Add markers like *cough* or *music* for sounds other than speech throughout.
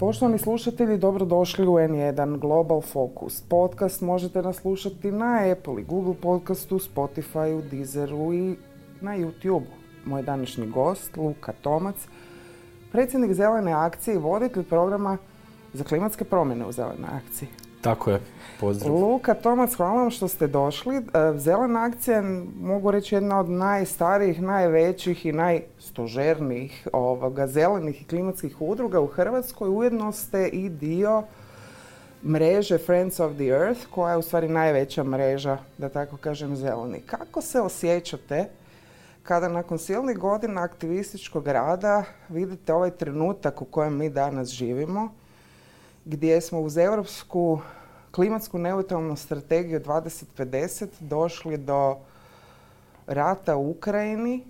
Poštovani slušatelji, dobrodošli u N1 Global Focus. Podcast možete nas slušati na Apple i Google podcastu, Spotify, Deezeru i na YouTube. Moj današnji gost, Luka Tomac, predsjednik Zelene akcije i voditelj programa za klimatske promjene u Zelenoj akciji. Tako je, pozdrav. Luka Tomac, hvala vam što ste došli. E, Zelena akcija je, mogu reći, jedna od najstarijih, najvećih i najstožernijih ovoga, zelenih i klimatskih udruga u Hrvatskoj. Ujedno ste i dio mreže Friends of the Earth, koja je u stvari najveća mreža, da tako kažem, zeleni. Kako se osjećate kada nakon silnih godina aktivističkog rada vidite ovaj trenutak u kojem mi danas živimo, gdje smo uz europsku klimatsku neutralnu strategiju 2050 došli do rata u Ukrajini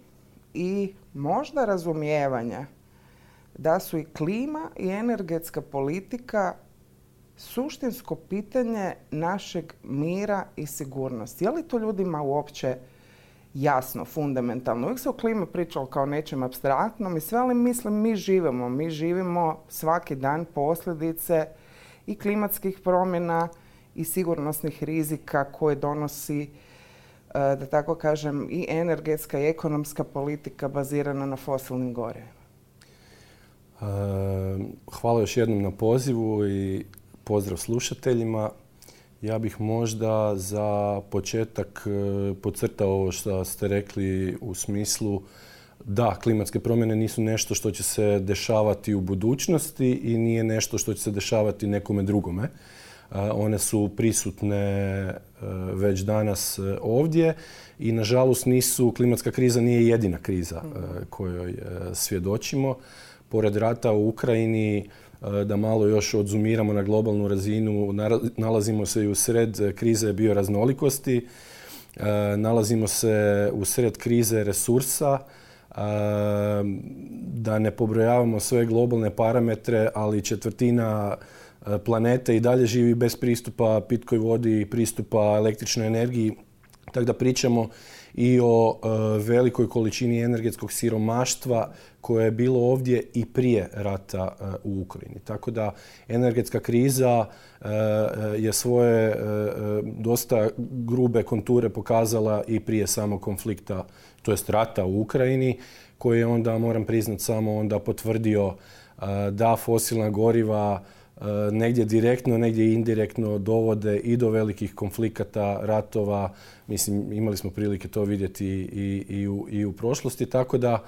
i možda razumijevanja da su i klima i energetska politika suštinsko pitanje našeg mira i sigurnosti. Je li to ljudima uopće jasno, fundamentalno? Uvijek se o klimi pričalo kao nečem abstraktnom i sve, ali mislim mi živimo. Mi živimo svaki dan posljedice i klimatskih promjena i sigurnosnih rizika koje donosi, e, da tako kažem, i energetska i ekonomska politika bazirana na fosilnim gorivima. E, hvala još jednom na pozivu i pozdrav slušateljima. Ja bih možda za početak e, podcrtao ovo što ste rekli u smislu da, klimatske promjene nisu nešto što će se dešavati u budućnosti i nije nešto što će se dešavati nekome drugome. One su prisutne e, već danas e, ovdje i nažalost nisu, klimatska kriza nije jedina kriza e, kojoj svjedočimo. Pored rata u Ukrajini, da malo još odzumiramo na globalnu razinu, nalazimo se i u sred krize bioraznolikosti, nalazimo se u sred krize resursa, da ne pobrojavamo sve globalne parametre, ali četvrtina e, planete i dalje živi bez pristupa pitkoj vodi i pristupa električnoj energiji. Tako da pričamo i o e, velikoj količini energetskog siromaštva koje je bilo ovdje i prije rata e, u Ukrajini. Tako da energetska kriza je svoje dosta grube konture pokazala i prije samog konflikta to jest rata u Ukrajini, koji je onda, moram priznati, samo onda potvrdio da fosilna goriva negdje direktno, negdje indirektno dovode i do velikih konflikata, ratova. Mislim, imali smo prilike to vidjeti i, i, u, i u prošlosti. Tako da,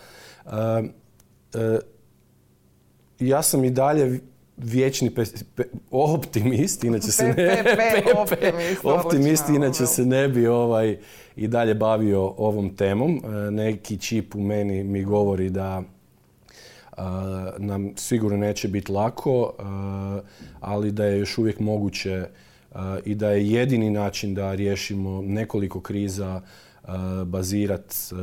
ja sam i dalje vječni optimist, inače se ne... optimist, inače se ne bi ovaj, i dalje bavio ovom temom. E, neki čip u meni mi govori da nam sigurno neće biti lako, ali da je još uvijek moguće i da je jedini način da riješimo nekoliko kriza bazirat e,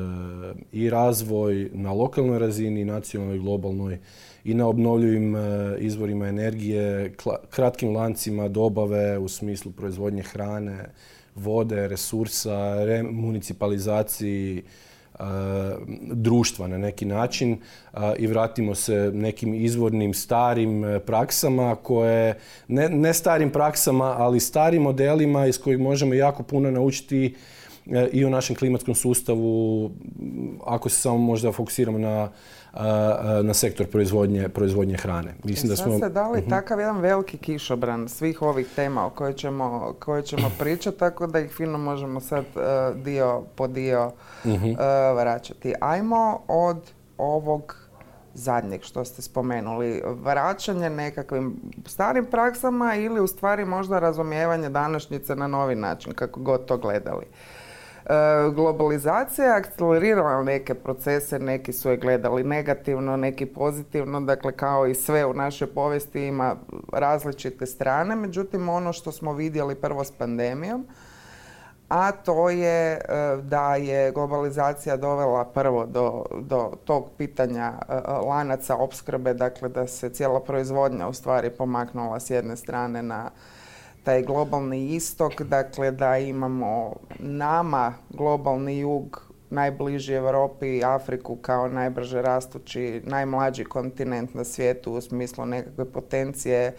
i razvoj na lokalnoj razini, nacionalnoj i globalnoj i na obnovljivim izvorima energije, kratkim lancima dobave u smislu proizvodnje hrane, vode, resursa, municipalizaciji društva na neki način i vratimo se nekim izvornim starim praksama koje, ne, ne starim praksama, ali starim modelima iz kojih možemo jako puno naučiti E, i o našem klimatskom sustavu, ako se samo možda fokusiramo na, na sektor proizvodnje, proizvodnje hrane. Mislim da smo... ste dali uh takav jedan veliki kišobran svih ovih tema o kojoj ćemo, koje ćemo *clears throat* pričati, tako da ih fino možemo sad e, dio po dio uh vraćati. Ajmo od ovog zadnjeg što ste spomenuli, vraćanje nekakvim starim praksama ili u stvari možda razumijevanje današnjice na novi način, kako god to gledali. E, globalizacija akcelerirala neke procese, neki su je gledali negativno, neki pozitivno, dakle kao i sve u našoj povijesti ima različite strane, međutim ono što smo vidjeli prvo s pandemijom, a to je e, da je globalizacija dovela prvo do, do tog pitanja e, lanaca opskrbe, dakle da se cijela proizvodnja u stvari pomaknula s jedne strane na taj globalni istok, dakle da imamo nama globalni jug najbliži Europi i Afriku kao najbrže rastući, najmlađi kontinent na svijetu u smislu nekakve potencije,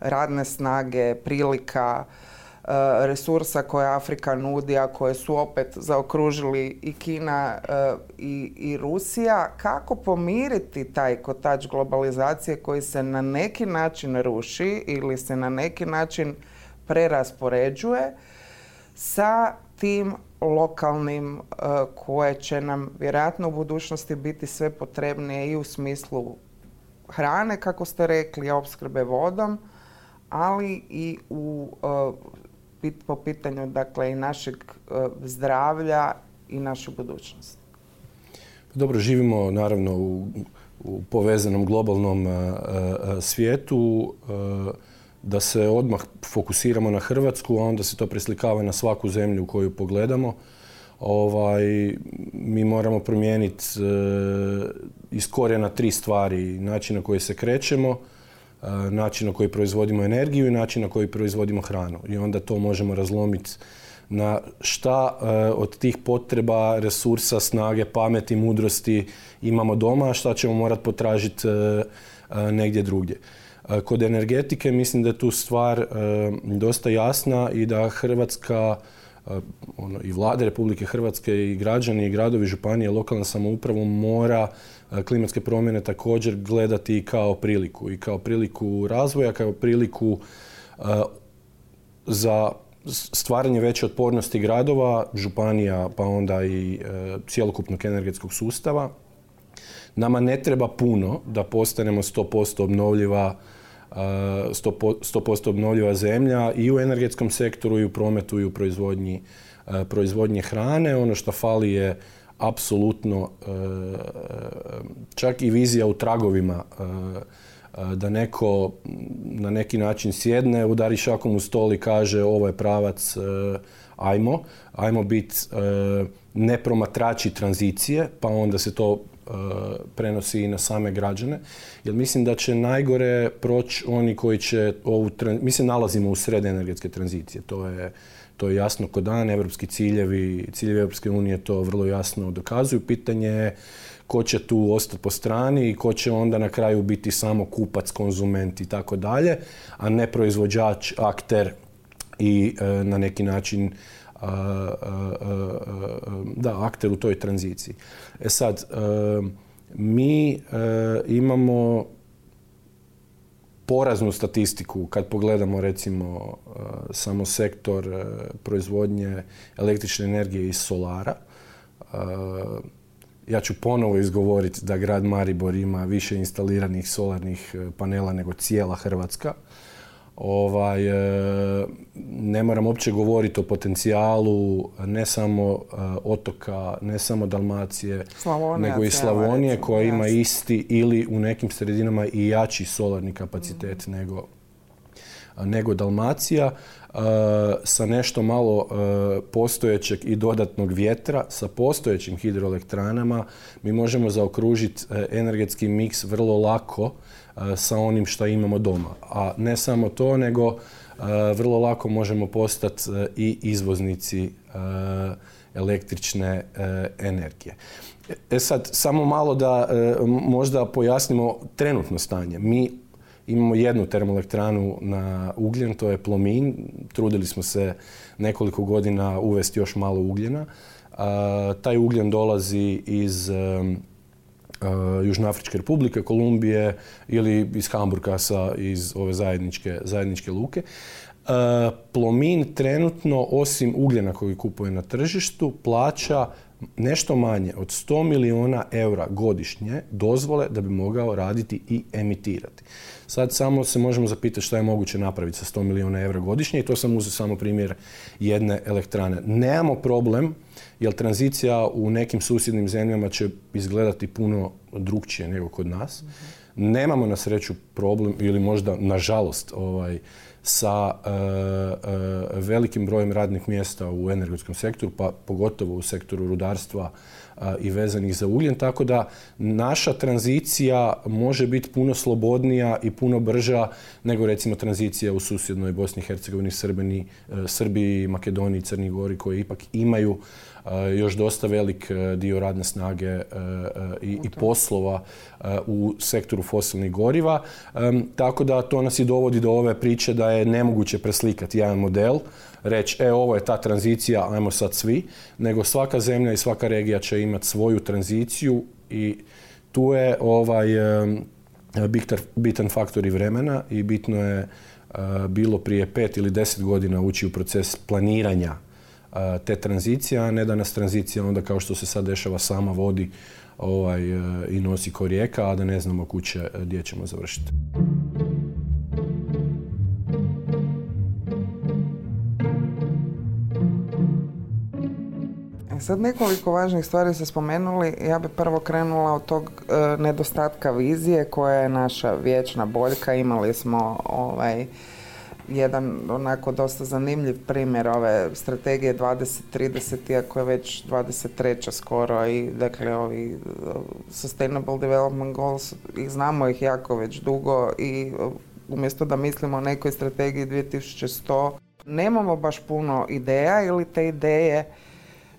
radne snage, prilika, e, resursa koje Afrika nudi, a koje su opet zaokružili i Kina e, i, i Rusija. Kako pomiriti taj kotač globalizacije koji se na neki način ruši ili se na neki način preraspoređuje sa tim lokalnim e, koje će nam vjerojatno u budućnosti biti sve potrebnije i u smislu hrane, kako ste rekli, opskrbe vodom, ali i u, e, po pitanju dakle, i našeg e, zdravlja i naše budućnosti. Dobro, živimo naravno u, u povezanom globalnom svijetu da se odmah fokusiramo na Hrvatsku, a onda se to preslikava na svaku zemlju koju pogledamo. Ovaj, mi moramo promijeniti e, iz korijena tri stvari. Način na koji se krećemo, e, način na koji proizvodimo energiju i način na koji proizvodimo hranu. I onda to možemo razlomiti na šta e, od tih potreba, resursa, snage, pameti, mudrosti imamo doma, a šta ćemo morati potražiti negdje drugdje. Kod energetike mislim da je tu stvar e, dosta jasna i da Hrvatska e, ono, i vlade Republike Hrvatske i građani i gradovi, županije, lokalna samouprava mora e, klimatske promjene također gledati kao priliku i kao priliku razvoja, kao priliku za stvaranje veće otpornosti gradova, županija pa onda i cjelokupnog energetskog sustava. Nama ne treba puno da postanemo 100% obnovljiva 100%, obnovljiva zemlja i u energetskom sektoru i u prometu i u proizvodnji, proizvodnje hrane. Ono što fali je apsolutno čak i vizija u tragovima da neko na neki način sjedne, udari šakom u stol i kaže ovo je pravac, ajmo, ajmo biti nepromatrači tranzicije, pa onda se to prenosi i na same građane. Jer mislim da će najgore proći oni koji će ovu... Mi se nalazimo u sred energetske tranzicije. To je, to je jasno kod dan. Evropski ciljevi, ciljevi Evropske unije to vrlo jasno dokazuju. Pitanje je ko će tu ostati po strani i ko će onda na kraju biti samo kupac, konzument i tako dalje, a ne proizvođač, akter i e, na neki način da, akter u toj tranziciji. E sad, mi imamo poraznu statistiku kad pogledamo recimo samo sektor proizvodnje električne energije iz solara. Ja ću ponovo izgovoriti da grad Maribor ima više instaliranih solarnih panela nego cijela Hrvatska. Ovaj, e, ne moram uopće govoriti o potencijalu ne samo e, otoka, ne samo Dalmacije, nego i Slavonije koja ima isti ili u nekim sredinama i jači solarni kapacitet mhm. nego, nego Dalmacija. E, sa nešto malo postojećeg i dodatnog vjetra, sa postojećim hidroelektranama mi možemo zaokružiti energetski miks vrlo lako sa onim što imamo doma. A ne samo to, nego vrlo lako možemo postati e, i izvoznici e, električne e, energije. E sad, samo malo da možda pojasnimo trenutno stanje. Mi imamo jednu termoelektranu na ugljen, to je Plomin. Trudili smo se nekoliko godina uvesti još malo ugljena. Taj ugljen dolazi iz Južnoafričke republike, Kolumbije ili iz Hamburga sa, iz ove zajedničke, zajedničke luke. Plomin trenutno, osim ugljena koji kupuje na tržištu, plaća nešto manje od 100 milijuna eura godišnje dozvole da bi mogao raditi i emitirati. Sad samo se možemo zapitati šta je moguće napraviti sa 100 milijuna eura godišnje i to sam uzeo samo primjer jedne elektrane. Nemamo problem jer tranzicija u nekim susjednim zemljama će izgledati puno drugčije nego kod nas. Nemamo na sreću problem ili možda nažalost ovaj, sa e, velikim brojem radnih mjesta u energetskom sektoru, pa pogotovo u sektoru rudarstva i vezanih za ugljen, tako da naša tranzicija može biti puno slobodnija i puno brža nego recimo tranzicija u susjednoj Bosni i Hercegovini, Srbiji, Makedoniji, Crnoj Gori koji ipak imaju još dosta velik e, dio radne snage e, e, i, poslova u sektoru fosilnih goriva. Tako da to nas i dovodi do ove priče da je nemoguće preslikati jedan model, reći e ovo je ta tranzicija, ajmo sad svi, nego svaka zemlja i svaka regija će imati svoju tranziciju i tu je ovaj bitan faktor i vremena i bitno je bilo prije pet ili deset godina ući u proces planiranja te tranzicije, a ne da nas tranzicija onda kao što se sad dešava sama vodi ovaj, e, i nosi ko rijeka, a da ne znamo kuće e, gdje ćemo završiti. E, sad nekoliko važnih stvari ste spomenuli. Ja bih prvo krenula od tog nedostatka vizije koja je naša vječna boljka. Imali smo ovaj, jedan onako dosta zanimljiv primjer ove strategije 2030, iako je već 23. skoro i dakle ovi uh, Sustainable Development Goals, i znamo ih jako već dugo i umjesto da mislimo o nekoj strategiji 2100, nemamo baš puno ideja ili te ideje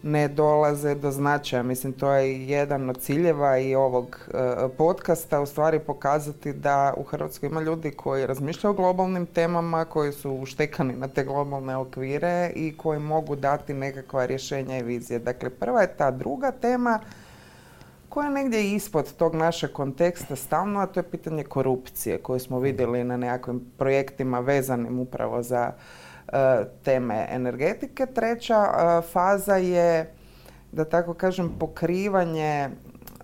ne dolaze do značaja. Mislim, to je jedan od ciljeva i ovog e, podcasta, u stvari pokazati da u Hrvatskoj ima ljudi koji razmišljaju o globalnim temama, koji su uštekani na te globalne okvire i koji mogu dati nekakva rješenja i vizije. Dakle, prva je ta druga tema koja je negdje ispod tog našeg konteksta stalno, a to je pitanje korupcije koju smo vidjeli na nekakvim projektima vezanim upravo za teme energetike. Treća e, faza je, da tako kažem, pokrivanje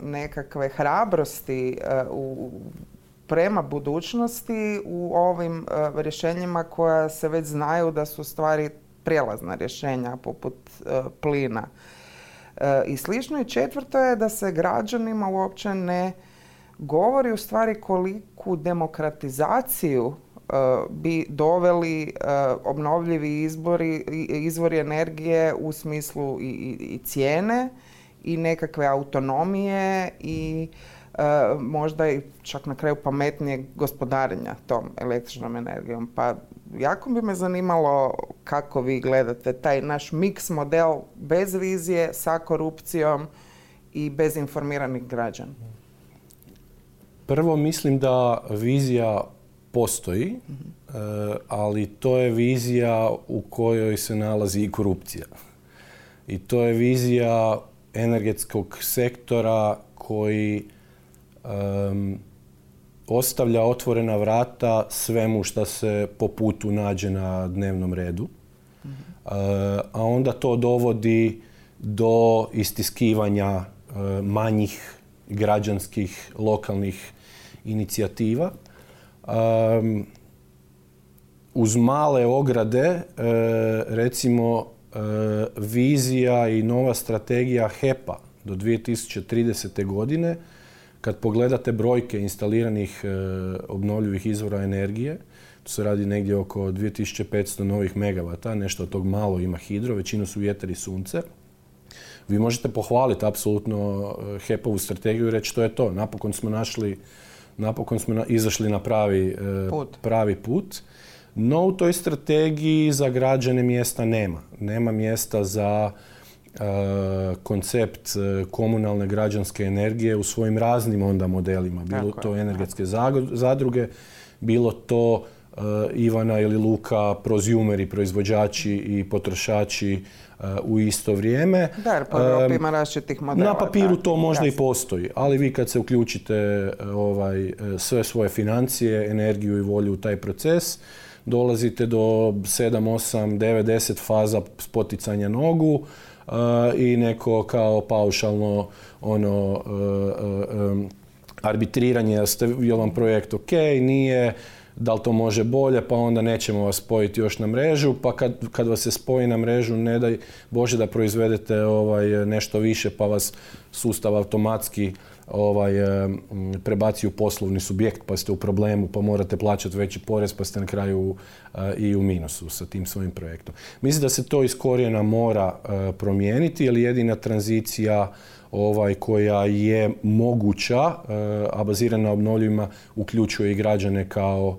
nekakve hrabrosti e, u, prema budućnosti u ovim rješenjima koja se već znaju da su stvari prijelazna rješenja poput plina i slično. I četvrto je da se građanima uopće ne govori u stvari koliku demokratizaciju bi doveli e, obnovljivi izbori, izvori energije u smislu i, i, cijene i nekakve autonomije i e, možda i čak na kraju pametnijeg gospodarenja tom električnom energijom. Pa jako bi me zanimalo kako vi gledate taj naš miks model bez vizije, sa korupcijom i bez informiranih građana. Prvo mislim da vizija postoji, eh, ali to je vizija u kojoj se nalazi i korupcija. I to je vizija energetskog sektora koji ostavlja otvorena vrata svemu što se po putu nađe na dnevnom redu. Eh, a onda to dovodi do istiskivanja eh, manjih građanskih lokalnih inicijativa Um, uz male ograde, e, recimo e, vizija i nova strategija HEPA do 2030. godine, kad pogledate brojke instaliranih e, obnovljivih izvora energije, to se radi negdje oko 2500 novih megavata, nešto od tog malo ima hidro, većinu su vjetar i sunce. Vi možete pohvaliti apsolutno HEP-ovu strategiju i reći što je to. Napokon smo našli napokon smo izašli na pravi e, put. pravi put. No u toj strategiji za građane mjesta nema. Nema mjesta za e, koncept e, komunalne građanske energije u svojim raznim onda modelima. Bilo to energetske zadruge, bilo to Ivana ili Luka, prozumeri, proizvođači i potrošači u isto vrijeme. Da, jer po Europi ima različitih modela. Na papiru to možda i postoji, ali vi kad se uključite e, ovaj, e, sve svoje financije, energiju i volju u taj proces, dolazite do 7, 8, 9, 10 faza spoticanja nogu i neko kao paušalno ono arbitriranje, je vam projekt ok, nije, da li to može bolje, pa onda nećemo vas spojiti još na mrežu, pa kad, kad vas se spoji na mrežu, ne daj Bože da proizvedete ovaj, nešto više, pa vas sustav automatski ovaj, prebaci u poslovni subjekt pa ste u problemu pa morate plaćati veći porez pa ste na kraju i u minusu sa tim svojim projektom. Mislim da se to iz korijena mora promijeniti jer jedina tranzicija ovaj, koja je moguća, a bazirana na obnovljivima, uključuje i građane kao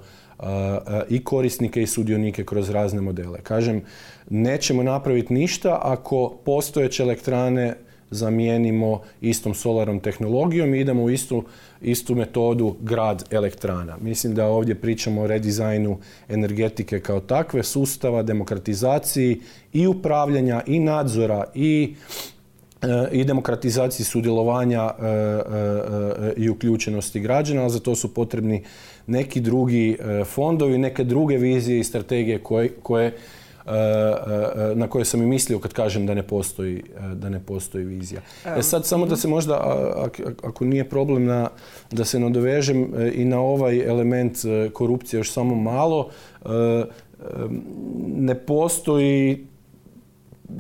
i korisnike i sudionike kroz razne modele. Kažem, nećemo napraviti ništa ako postojeće elektrane zamijenimo istom solarnom tehnologijom i idemo u istu, istu metodu grad elektrana. Mislim da ovdje pričamo o redizajnu energetike kao takve, sustava, demokratizaciji i upravljanja i nadzora i e, i demokratizaciji sudjelovanja e, e, i uključenosti građana, ali za to su potrebni neki drugi fondovi, neke druge vizije i strategije koje, koje E, e, na koje sam i mislio kad kažem da ne postoji, e, da ne postoji vizija. E sad samo da se možda, ako nije problem na, da se nadovežem i na ovaj element korupcije još samo malo, ne postoji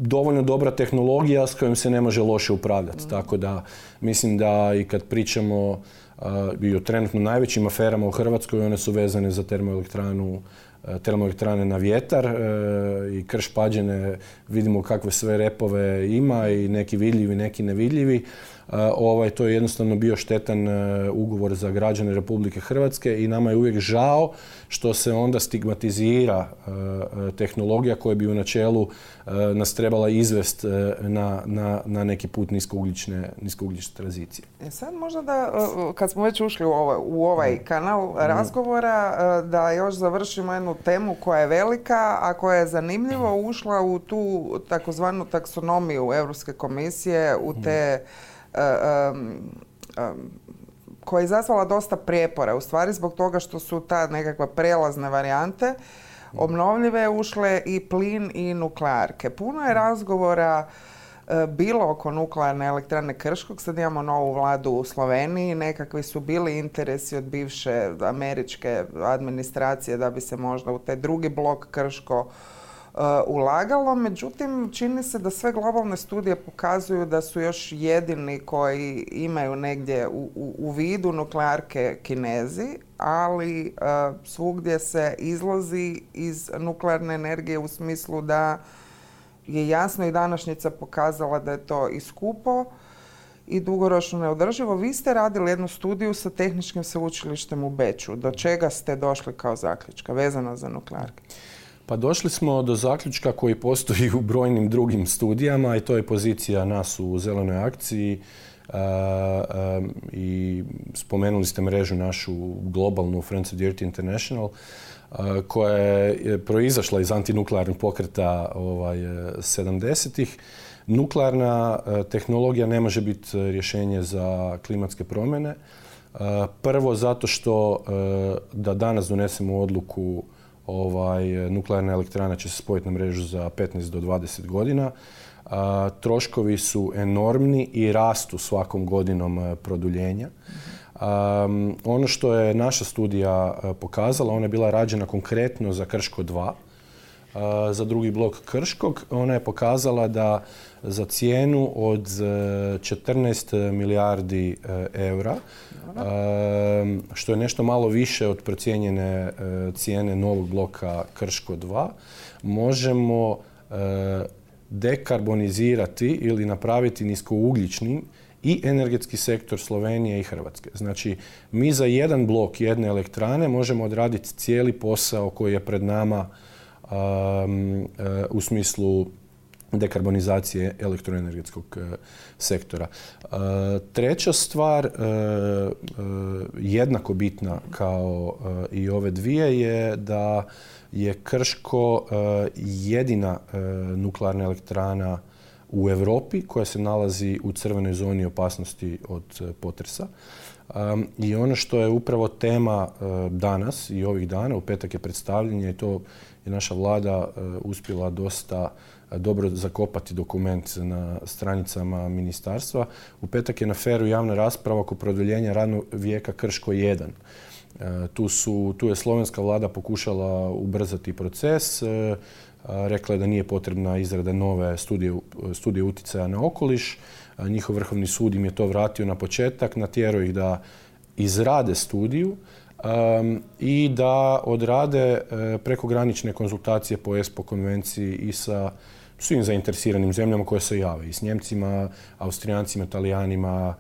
dovoljno dobra tehnologija s kojom se ne može loše upravljati. Mm. Tako da mislim da i kad pričamo i o trenutno najvećim aferama u Hrvatskoj, one su vezane za termoelektranu E, termoelektrane na vjetar e, i krš pađene vidimo kakve sve repove ima i neki vidljivi, neki nevidljivi. Ovaj, to je jednostavno bio štetan e, ugovor za građane Republike Hrvatske i nama je uvijek žao što se onda stigmatizira e, e, tehnologija koja bi u načelu nas trebala izvest na, na, na neki put niskougljične, niskougljične tranzicije. E sad možda da, kad smo već ušli u ovaj, u ovaj mm. kanal mm. razgovora, da još završimo jednu temu koja je velika, a koja je zanimljivo ušla u tu takozvanu taksonomiju Europske komisije, u te koja je izazvala dosta prijepora, u stvari zbog toga što su ta nekakva prelazne varijante obnovljive ušle i plin i nuklearke. Puno je razgovora e, bilo oko nuklearne elektrane Krškog, sad imamo novu vladu u Sloveniji, nekakvi su bili interesi od bivše američke administracije da bi se možda u taj drugi blok Krško ulagalo, međutim čini se da sve globalne studije pokazuju da su još jedini koji imaju negdje u, u, vidu nuklearke kinezi, ali uh, svugdje se izlazi iz nuklearne energije u smislu da je jasno i današnjica pokazala da je to i skupo i dugoročno neodrživo. Vi ste radili jednu studiju sa tehničkim sveučilištem u Beču. Do čega ste došli kao zaključka vezano za nuklearke? Pa došli smo do zaključka koji postoji u brojnim drugim studijama i to je pozicija nas u zelenoj akciji i spomenuli ste mrežu našu globalnu Friends of Earth International koja je proizašla iz antinuklearnih pokreta ovaj, 70-ih. Nuklearna tehnologija ne može biti rješenje za klimatske promjene. Prvo zato što da danas donesemo odluku ovaj, nuklearna elektrana će se spojiti na mrežu za 15 do 20 godina. troškovi su enormni i rastu svakom godinom e, produljenja. ono što je naša studija e, pokazala, ona je bila rađena konkretno za Krško 2, za drugi blok Krškog. Ona je pokazala da za cijenu od 14 e, milijardi eura što je nešto malo više od procijenjene e, cijene novog bloka Krško 2, možemo e, dekarbonizirati ili napraviti niskougljičnim i energetski sektor Slovenije i Hrvatske. Znači, mi za jedan blok jedne elektrane možemo odraditi cijeli posao koji je pred nama e, u smislu dekarbonizacije elektroenergetskog e, sektora. E, treća stvar, e, jednako bitna kao i ove dvije, je da je Krško jedina nuklearna elektrana u Europi koja se nalazi u crvenoj zoni opasnosti od potresa. I ono što je upravo tema danas i ovih dana, u petak je predstavljanje i to je naša vlada uspjela dosta dobro zakopati dokument na stranicama ministarstva. U petak je na feru javna rasprava oko produljenja radnog vijeka Krško 1. E, tu, su, tu je slovenska vlada pokušala ubrzati proces. E, rekla je da nije potrebna izrada nove studije, studije utjecaja na okoliš. Njihov vrhovni sud im je to vratio na početak, natjerao ih da izrade studiju i da odrade prekogranične konzultacije po ESPO konvenciji i sa svim zainteresiranim zemljama koje se jave. I s Njemcima, Austrijancima, Italijanima,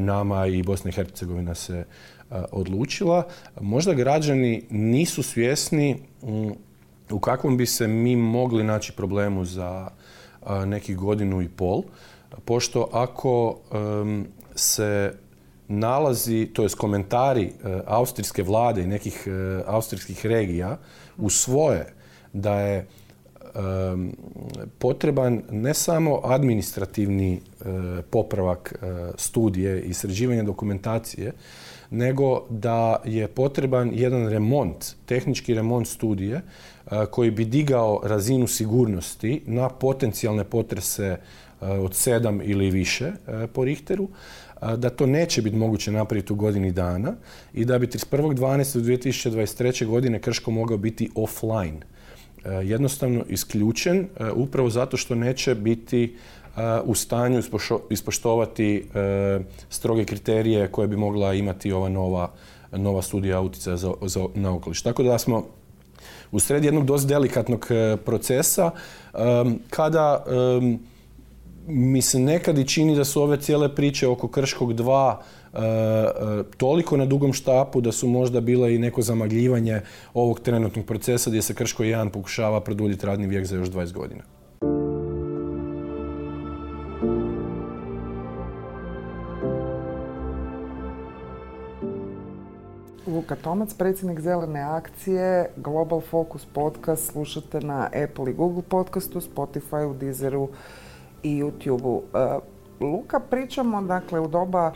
nama i Bosna i Hercegovina se odlučila. Možda građani nisu svjesni u kakvom bi se mi mogli naći problemu za nekih godinu i pol, pošto ako se nalazi, to jest komentari e, austrijske vlade i nekih e, austrijskih regija u svoje da je potreban ne samo administrativni e, popravak studije i sređivanje dokumentacije, nego da je potreban jedan remont, tehnički remont studije koji bi digao razinu sigurnosti na potencijalne potrese od sedam ili više po Richteru, da to neće biti moguće napraviti u godini dana i da bi 31.12.2023. godine Krško mogao biti offline. Jednostavno isključen upravo zato što neće biti u stanju ispoštovati stroge kriterije koje bi mogla imati ova nova, nova studija utjecaja za, na okoliš. Tako da smo u sred jednog dosta delikatnog procesa kada mi se nekad i čini da su ove cijele priče oko Krškog 2 e, e, toliko na dugom štapu da su možda bile i neko zamagljivanje ovog trenutnog procesa gdje se Krško 1 pokušava produljiti radni vijek za još 20 godina. Luka Tomac, predsjednik Zelene akcije, Global Focus podcast slušate na Apple i Google podcastu, Spotify, Deezeru, i YouTube-u. E, Luka, pričamo dakle u doba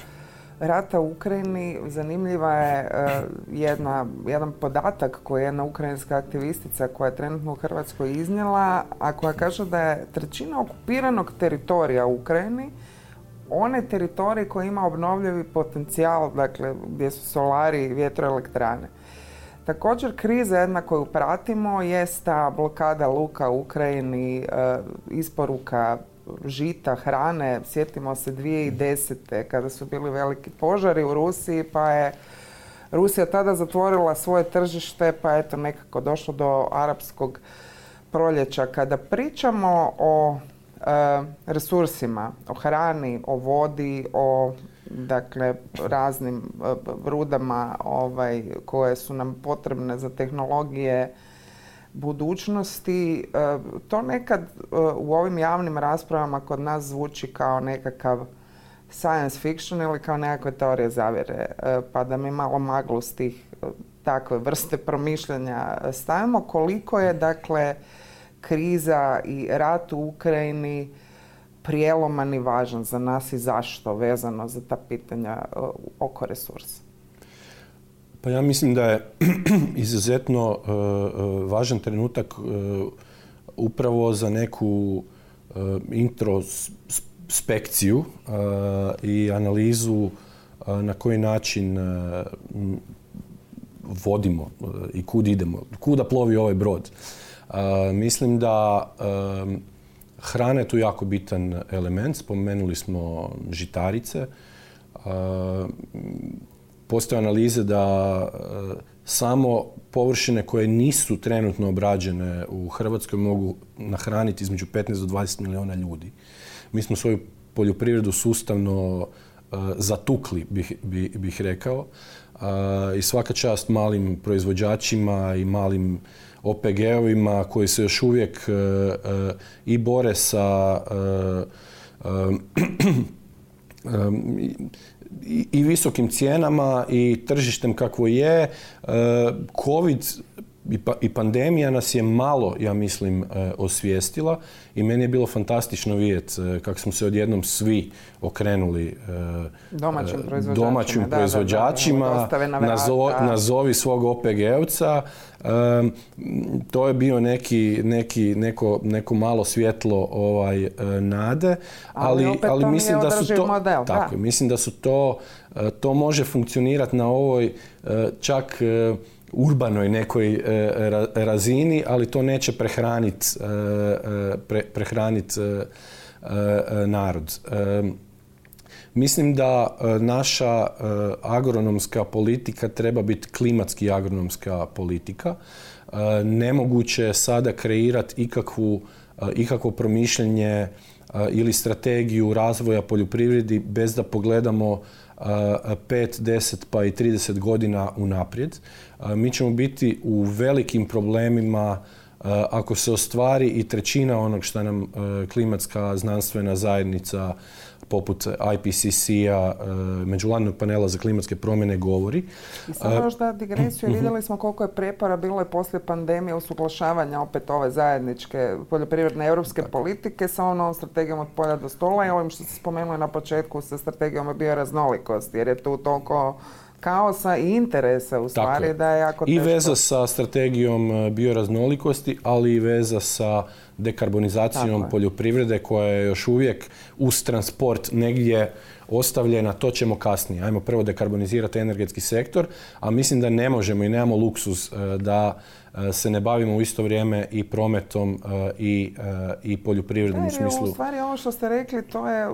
rata u Ukrajini zanimljiva je e, jedna, jedan podatak koji je jedna ukrajinska aktivistica koja je trenutno u Hrvatskoj iznijela, a koja kaže da je trećina okupiranog teritorija u Ukrajini one teritorije koje ima obnovljivi potencijal, dakle gdje su solari i vjetroelektrane. Također kriza jedna koju pratimo jest ta blokada luka u Ukrajini, e, isporuka žita, hrane. Sjetimo se 2010. kada su bili veliki požari u Rusiji pa je Rusija tada zatvorila svoje tržište pa eto nekako došlo do arapskog proljeća. Kada pričamo o e, resursima, o hrani, o vodi, o dakle raznim e, rudama ovaj, koje su nam potrebne za tehnologije budućnosti. E, to nekad e, u ovim javnim raspravama kod nas zvuči kao nekakav science fiction ili kao nekakve teorije zavjere, e, pa da mi malo maglu s tih takve vrste promišljanja stavimo. Koliko je, dakle, kriza i rat u Ukrajini prijeloman i važan za nas i zašto vezano za ta pitanja oko resursa? Pa ja mislim da je *clears throat* izuzetno e, e, važan trenutak e, upravo za neku introspekciju i analizu na koji način vodimo i kud idemo, kuda plovi ovaj brod. Mislim da hrana je tu jako bitan element. Spomenuli smo žitarice postoje analize da e, samo površine koje nisu trenutno obrađene u Hrvatskoj mogu nahraniti između 15 do 20 milijuna ljudi. Mi smo svoju poljoprivredu sustavno e, zatukli, bih, bih rekao. I svaka čast malim proizvođačima i malim OPG-ovima koji se još uvijek e, i bore sa *clears throat* i visokim cijenama i tržištem kakvo je. E, Covid i pandemija nas je malo, ja mislim, e, osvijestila i meni je bilo fantastično vidjeti e, kako smo se odjednom svi okrenuli domaćim proizvođačima, domaćim proizvođačima nazovi svog OPG-evca. To je bio neki, neki, neko, neko malo svjetlo ovaj, nade, ali, ali, mislim da su to model, tako, mislim da su to to može funkcionirati na ovoj čak urbanoj nekoj razini, ali to neće prehraniti prehranit narod. Mislim da naša agronomska politika treba biti klimatski agronomska politika. Nemoguće je sada kreirati ikakvu, ikakvo promišljanje ili strategiju razvoja poljoprivredi bez da pogledamo 5, 10 pa i 30 godina unaprijed. Mi ćemo biti u velikim problemima ako se ostvari i trećina onog što nam klimatska znanstvena zajednica poput IPCC-a, e, Međunarodnog panela za klimatske promjene govori. I samo još da digresiju, mhm. vidjeli smo koliko je prepara bilo i poslije pandemije usuglašavanja opet ove zajedničke poljoprivredne europske politike sa onom strategijom od polja do stola i ovim što se spomenuli na početku sa strategijom bioraznolikosti jer je tu toliko kaosa i interesa u stvari da je jako teško. I veza sa strategijom e, bioraznolikosti, ali i veza sa dekarbonizacijom poljoprivrede koja je još uvijek uz transport negdje ostavljena, to ćemo kasnije. Ajmo prvo dekarbonizirati energetski sektor, a mislim da ne možemo i nemamo luksuz e, da e, se ne bavimo u isto vrijeme i prometom e, i, i poljoprivredom u smislu. U stvari ovo što ste rekli, to je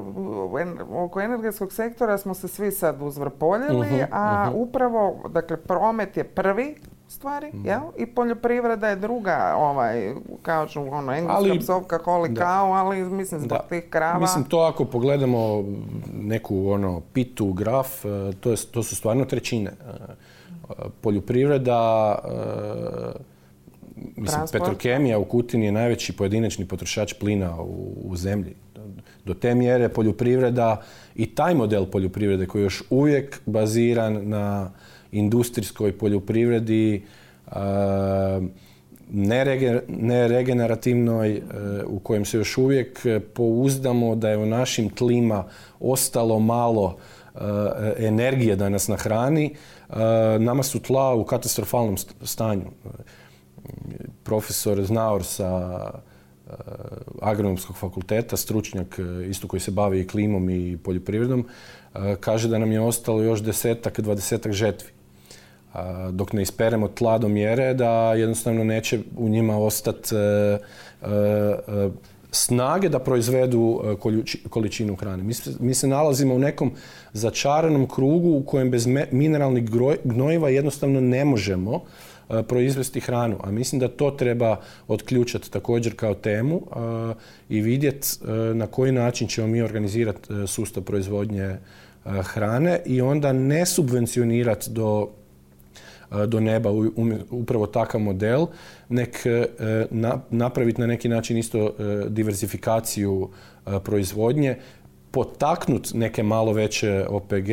oko energetskog sektora smo se svi sad uzvrpoljili, mhm, a mhm. upravo, dakle, promet je prvi stvari, mm. jel? I poljoprivreda je druga, ovaj, kao ću, ono, engleska ali, psovka, holi kao, ali mislim zbog tih krava. Mislim, to ako pogledamo neku, ono, pitu, graf, e, to, je, to su stvarno trećine. E, poljoprivreda, e, mislim, Petrokemija u Kutini je najveći pojedinačni potrošač plina u, u zemlji. Do te mjere poljoprivreda i taj model poljoprivrede koji je još uvijek baziran na industrijskoj poljoprivredi, neregenerativnoj, e, u kojem se još uvijek pouzdamo da je u našim tlima ostalo malo e, energije da nas nahrani, e, nama su tla u katastrofalnom stanju. Profesor Znaor sa agronomskog fakulteta, stručnjak isto koji se bavi i klimom i poljoprivredom, kaže da nam je ostalo još desetak, dvadesetak žetvi dok ne isperemo tla do mjere da jednostavno neće u njima ostati e, e, e, snage da proizvedu količinu hrane. Mi se, nalazimo u nekom začaranom krugu u kojem bez mineralnih gnojiva jednostavno ne možemo proizvesti hranu. A mislim da to treba otključati također kao temu i vidjeti na koji način ćemo mi organizirati sustav proizvodnje hrane i onda ne subvencionirati do do neba upravo takav model, nek e, napraviti na neki način isto e, diversifikaciju e, proizvodnje, potaknut neke malo veće OPG,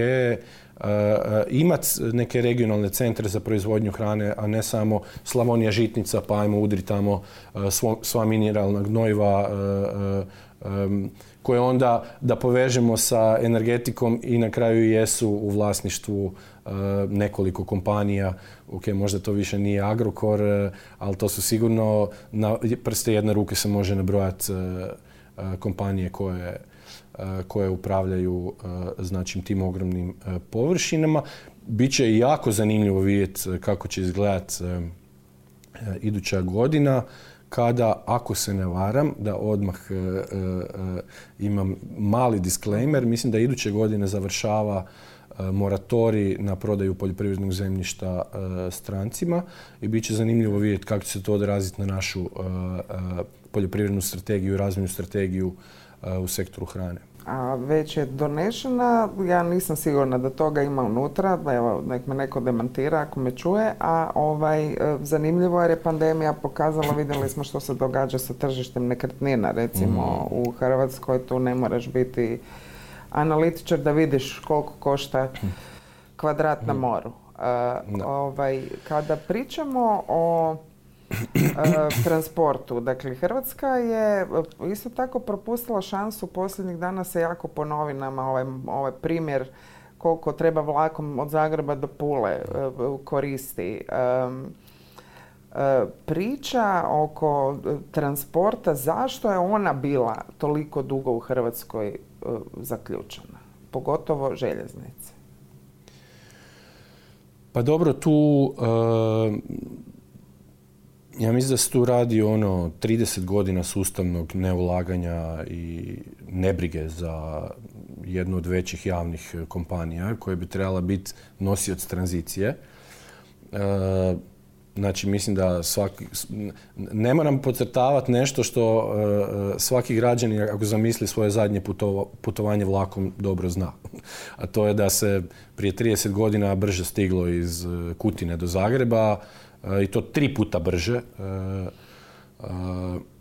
imati neke regionalne centre za proizvodnju hrane, a ne samo Slavonija žitnica, pa ajmo udri tamo sva mineralna gnojiva, koje onda da povežemo sa energetikom i na kraju jesu u vlasništvu e, nekoliko kompanija. Ok, možda to više nije Agrokor, e, ali to su sigurno na prste jedne ruke se može nabrojati e, kompanije koje koje upravljaju znači, tim ogromnim površinama. Biće jako zanimljivo vidjeti kako će izgledati iduća godina kada, ako se ne varam, da odmah imam mali disclaimer, mislim da iduće godine završava moratorij na prodaju poljoprivrednog zemljišta strancima i bit će zanimljivo vidjeti kako će se to odraziti na našu poljoprivrednu strategiju i razvojnu strategiju u sektoru hrane a već je donešena. Ja nisam sigurna da toga ima unutra, evo nek me neko demantira ako me čuje, a ovaj, e, zanimljivo jer je pandemija pokazala, vidjeli smo što se događa sa tržištem nekretnina, recimo mm. u Hrvatskoj tu ne moraš biti analitičar da vidiš koliko košta kvadrat na moru. Ovaj, kada pričamo o E, transportu. Dakle, Hrvatska je e, isto tako propustila šansu posljednjih dana se jako po novinama ovaj, ovaj primjer koliko treba vlakom od Zagreba do Pule e, koristi. Priča oko transporta, zašto je ona bila toliko dugo u Hrvatskoj zaključena? Pogotovo željeznice. Pa dobro, tu ja mislim da se tu radi ono 30 godina sustavnog neulaganja i nebrige za jednu od većih javnih kompanija koja bi trebala biti nosioc tranzicije. E, znači, mislim da svaki, ne moram podcrtavati nešto što e, svaki građanin, ako zamisli svoje zadnje putovanje vlakom, dobro zna. A to je da se prije 30 godina brže stiglo iz Kutine do Zagreba, i to tri puta brže. E,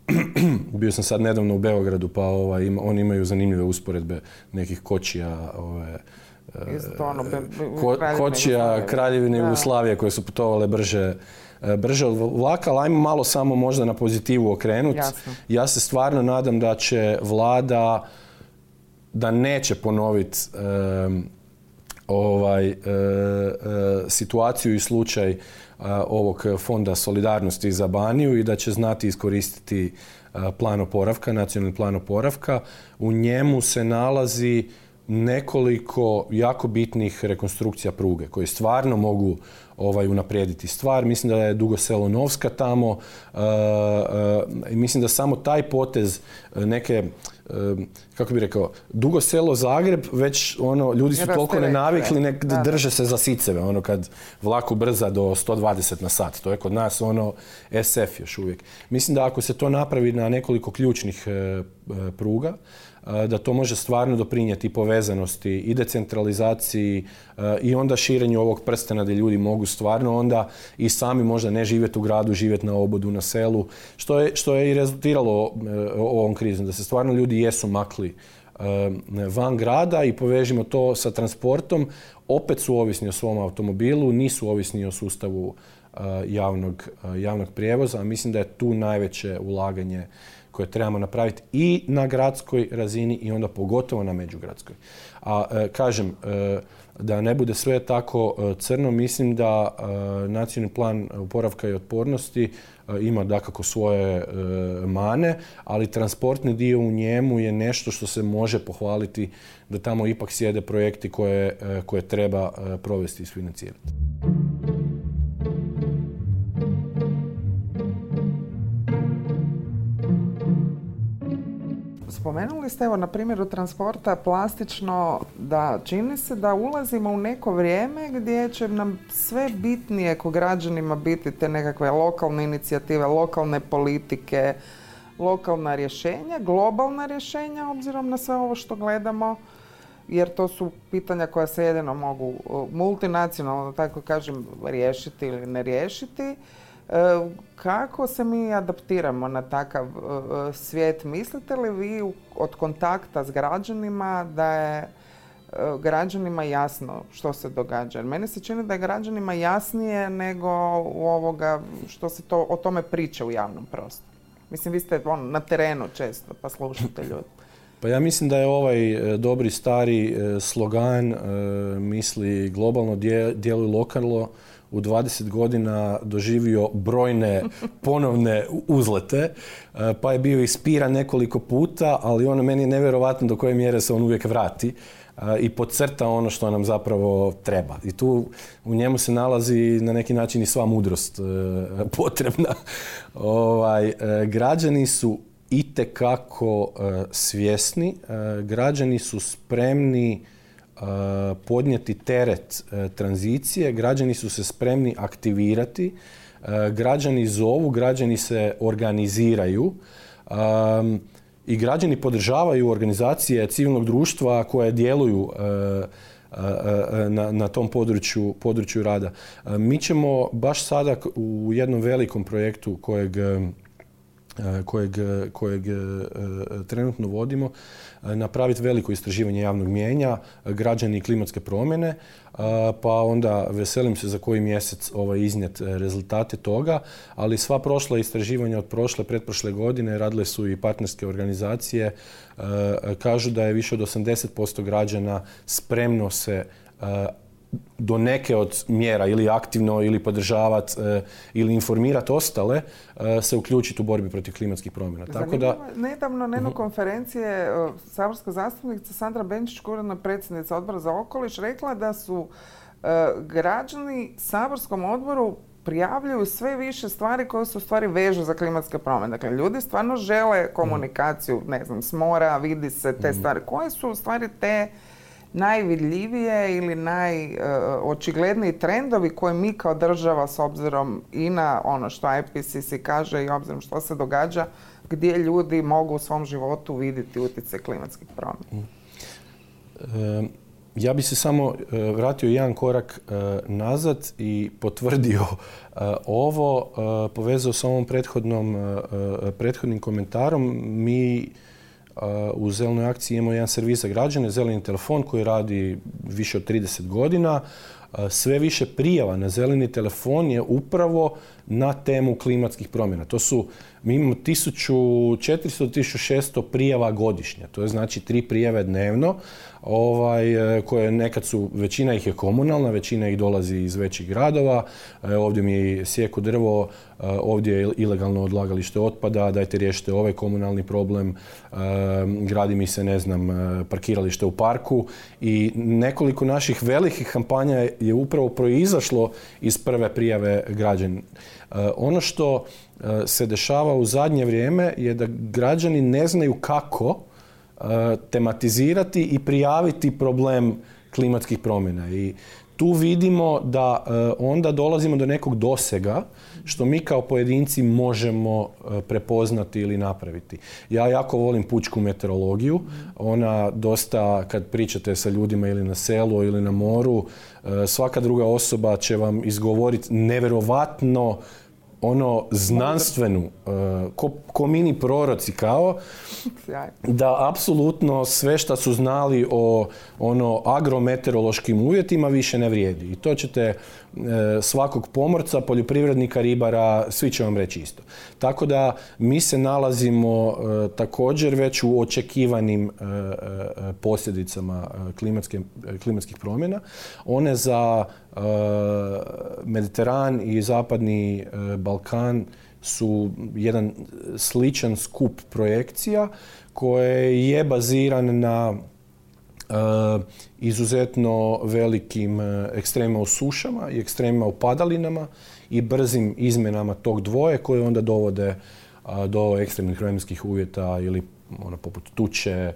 *clears throat* bio sam sad nedavno u Beogradu, pa ovaj, oni imaju zanimljive usporedbe nekih kočija, ove, ono, kočija kraljevine Jugoslavije koje su putovale brže e, brže od vlaka, ali ajmo malo samo možda na pozitivu okrenuti. Ja se stvarno nadam da će vlada da neće ponoviti ovaj, situaciju i slučaj ovog fonda solidarnosti za Baniju i da će znati iskoristiti plan oporavka, nacionalni plan oporavka. U njemu se nalazi nekoliko jako bitnih rekonstrukcija pruge koje stvarno mogu ovaj, unaprijediti stvar. Mislim da je Dugo Selo Novska tamo i mislim da samo taj potez neke kako bi rekao, dugo selo Zagreb, već ono, ljudi su toliko nenavikli, nek drže se za siceve, ono kad vlaku brza do 120 na sat. To je kod nas ono SF još uvijek. Mislim da ako se to napravi na nekoliko ključnih e, e, pruga, da to može stvarno doprinijeti povezanosti i decentralizaciji i onda širenju ovog prstena gdje ljudi mogu stvarno onda i sami možda ne živjeti u gradu, živjeti na obodu, na selu, što je, što je i rezultiralo e, ovom krizom, da se stvarno ljudi jesu makli e, van grada i povežimo to sa transportom, opet su ovisni o svom automobilu, nisu ovisni o sustavu e, javnog, javnog prijevoza, a mislim da je tu najveće ulaganje koje trebamo napraviti i na gradskoj razini i onda pogotovo na međugradskoj. A e, kažem, e, da ne bude sve tako e, crno, mislim da nacionalni plan oporavka i otpornosti ima dakako svoje mane, ali transportni dio u njemu je nešto što se može pohvaliti da tamo ipak sjede projekti koje, koje treba provesti i isfinancirati. Spomenuli ste evo na primjeru transporta plastično da čini se da ulazimo u neko vrijeme gdje će nam sve bitnije ko građanima biti te nekakve lokalne inicijative, lokalne politike, lokalna rješenja, globalna rješenja obzirom na sve ovo što gledamo jer to su pitanja koja se jedino mogu multinacionalno, tako kažem, riješiti ili ne riješiti. E, kako se mi adaptiramo na takav e, svijet? Mislite li vi od kontakta s građanima da je e, građanima jasno što se događa? Meni se čini da je građanima jasnije nego u ovoga što se to, o tome priča u javnom prostoru. Mislim, vi ste on, na terenu često pa slušate ljudi. Pa ja mislim da je ovaj dobri stari slogan misli globalno djeluj lokalno u 20 godina doživio brojne *laughs* ponovne uzlete, e, pa je bio ispiran nekoliko puta, ali ono meni je nevjerojatno do koje mjere se on uvijek vrati e, i podcrta ono što nam zapravo treba. I tu u njemu se nalazi na neki način i sva mudrost e, potrebna. *laughs* Ovaj, građani su itekako svjesni, građani su spremni podnijeti teret e, tranzicije, građani su se spremni aktivirati, e, građani zovu, građani se organiziraju i građani podržavaju organizacije civilnog društva koje djeluju e, na, na tom području, području rada. Mi ćemo baš sada u jednom velikom projektu kojeg kojeg, kojeg trenutno vodimo, napraviti veliko istraživanje javnog mijenja, građani i klimatske promjene, pa onda veselim se za koji mjesec ovaj, iznijet rezultate toga, ali sva prošla istraživanja od prošle, pretprošle godine radile su i partnerske organizacije, kažu da je više od 80% građana spremno se do neke od mjera ili aktivno ili podržavati e, ili informirati ostale e, se uključiti u borbi protiv klimatskih promjena. Tako da... Nedavno na jednoj mhm. konferencije e, saborska zastupnica Sandra Benčić, uredna predsjednica odbora za okoliš, rekla da su građani saborskom odboru prijavljuju sve više stvari koje se u stvari vežu za klimatske promjene. Dakle, ljudi stvarno žele komunikaciju, ne znam, s mora, vidi se te mhm. stvari. Koje su u stvari te najvidljivije ili najočigledniji trendovi koje mi kao država s obzirom i na ono što IPCC kaže i obzirom što se događa, gdje ljudi mogu u svom životu vidjeti utjecaj klimatskih promjena? Mm. Ja bi se samo e, vratio jedan korak e, nazad i potvrdio e, ovo, povezao sa ovom prethodnom, prethodnim komentarom. Mi u Zelenoj akciji imamo jedan servis za građane, zeleni telefon koji radi više od 30 godina. Sve više prijava na zeleni telefon je upravo na temu klimatskih promjena. To su, mi imamo 1400-1600 prijava godišnje. To je znači tri prijave dnevno ovaj, e, koje nekad su, većina ih je komunalna, većina ih dolazi iz većih gradova. E, ovdje mi sjeku drvo, e, ovdje je ilegalno odlagalište otpada, dajte riješite ovaj komunalni problem, gradi mi se, ne znam, parkiralište u parku i nekoliko naših velikih kampanja je upravo proizašlo iz prve prijave građana. Ono što se dešava u zadnje vrijeme je da građani ne znaju kako E, tematizirati i prijaviti problem klimatskih promjena. I tu vidimo da onda dolazimo do nekog dosega što mi kao pojedinci možemo prepoznati ili napraviti. Ja jako volim pučku meteorologiju. Ona dosta, kad pričate sa ljudima ili na selu ili na moru, svaka druga osoba će vam izgovoriti neverovatno ono znanstvenu, e, ko, ko mini proroci kao, da apsolutno sve što su znali o ono agrometeorološkim uvjetima više ne vrijedi. I to ćete e, svakog pomorca, poljoprivrednika, ribara, svi će vam reći isto. Tako da mi se nalazimo e, također već u očekivanim posljedicama klimatskih promjena. One za Mediteran i zapadni Balkan su jedan sličan skup projekcija koje je baziran na e, izuzetno velikim ekstremima u sušama i ekstremima u padalinama i brzim izmjenama tog dvoje koje onda dovode do ekstremnih vremenskih uvjeta ili ono, poput tuče,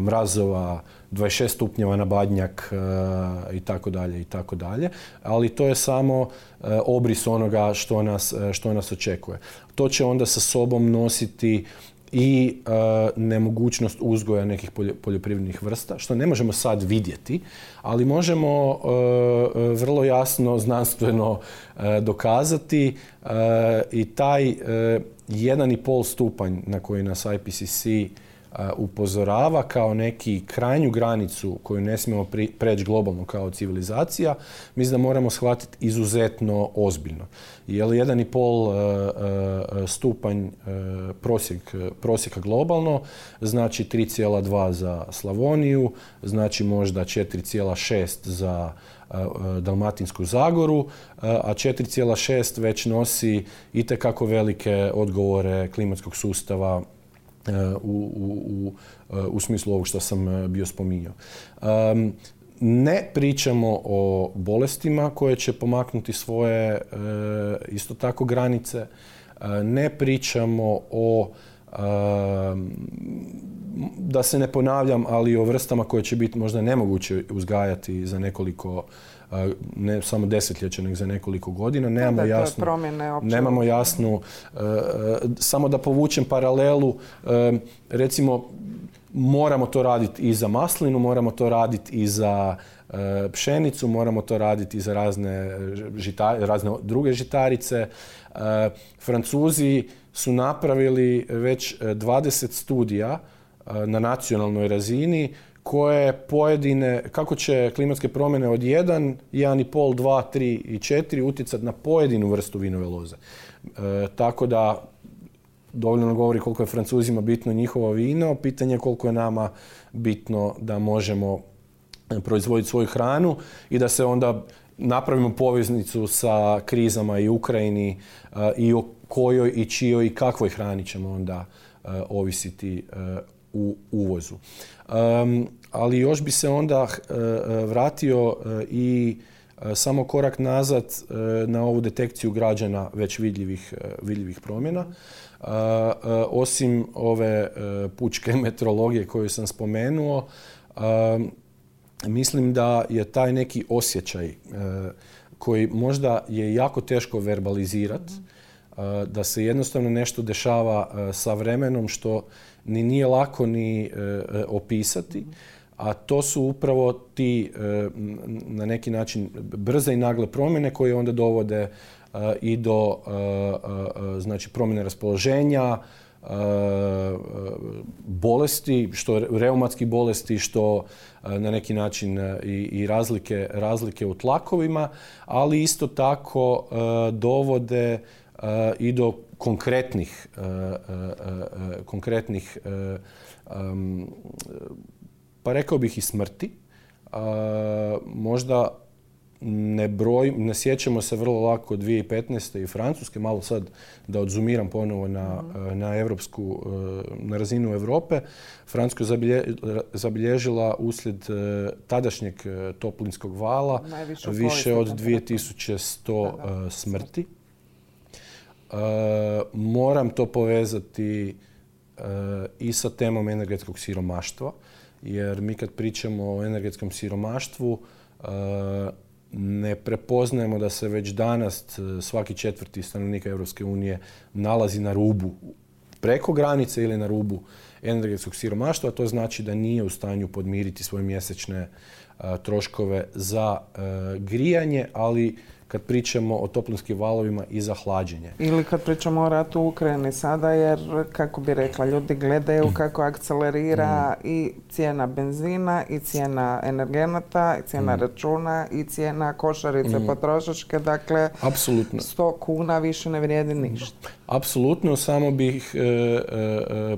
mrazova, 26 stupnjeva na badnjak e, i tako dalje i tako dalje. Ali to je samo e, obris onoga što nas, što nas očekuje. To će onda sa sobom nositi i nemogućnost uzgoja nekih poljoprivrednih vrsta, što ne možemo sad vidjeti, ali možemo vrlo jasno znanstveno dokazati i taj jedan i pol stupanj na koji nas IPCC upozorava kao neki krajnju granicu koju ne smijemo preći globalno kao civilizacija, mislim da moramo shvatiti izuzetno ozbiljno. Jer jedan i pol stupanj prosjek, prosjeka globalno znači 3,2 za Slavoniju, znači možda 4,6 za Dalmatinsku Zagoru, a 4,6 već nosi itekako velike odgovore klimatskog sustava u, u, u smislu ovog što sam e, bio spominjao. Ne pričamo o bolestima koje će pomaknuti svoje e, isto tako granice. E, ne pričamo o da se ne ponavljam, ali o vrstama koje će biti možda nemoguće uzgajati za nekoliko ne samo desetljeća, nego za nekoliko godina. Nemamo jasnu, nemamo jasnu, e, e, samo da povučem paralelu, e, recimo moramo to raditi i za maslinu, moramo to raditi i za pšenicu, moramo to raditi i za razne, razne druge žitarice. Francuzi su napravili već 20 studija na nacionalnoj razini koje pojedine, kako će klimatske promjene od 1, 1,5, 2, 3 i 4 utjecati na pojedinu vrstu vinove loze. E, tako da dovoljno govori koliko je Francuzima bitno njihovo vino, pitanje je koliko je nama bitno da možemo proizvoditi svoju hranu i da se onda napravimo poveznicu sa krizama i Ukrajini e, i o kojoj i čijoj i kakvoj hrani ćemo onda e, ovisiti u uvozu. Ali još bi se onda e, e, vratio e, i samo korak nazad na ovu detekciju građana već vidljivih, vidljivih promjena. Osim ove pučke *laughs* metrologije koju sam spomenuo, mislim da je taj neki osjećaj koji možda je jako teško verbalizirati, da se jednostavno nešto dešava sa vremenom što ni nije lako ni opisati, a to su upravo ti e, na neki način brze i nagle promjene koje onda dovode i do znači promjene raspoloženja, bolesti, što reumatskih bolesti, što na neki način i, razlike, razlike u tlakovima, ali isto tako dovode i do konkretnih, konkretnih pa rekao bih i smrti. Možda ne broj, ne sjećamo se vrlo lako 2015. i Francuske, malo sad da odzumiram ponovo na, mhm. na evropsku, na razinu Europe. Francuska je zabilježila uslijed tadašnjeg toplinskog vala više od 2100 smrti. Moram to povezati i sa temom energetskog siromaštva, jer mi kad pričamo o energetskom siromaštvu, ne prepoznajemo da se već danas e, svaki četvrti stanovnik Europske unije nalazi na rubu preko granice ili na rubu energetskog siromaštva, a to znači da nije u stanju podmiriti svoje mjesečne troškove za e, grijanje, ali kad pričamo o toplinskim valovima i za hlađenje. Ili kad pričamo o ratu u Ukrajini sada, jer kako bi rekla, ljudi gledaju mm. kako akcelerira mm. i cijena benzina, i cijena energenata, i cijena mm. računa, i cijena košarice potrošačke. Dakle, Apsolutno. 100 kuna više ne vrijedi ništa. Apsolutno, samo bih e, e,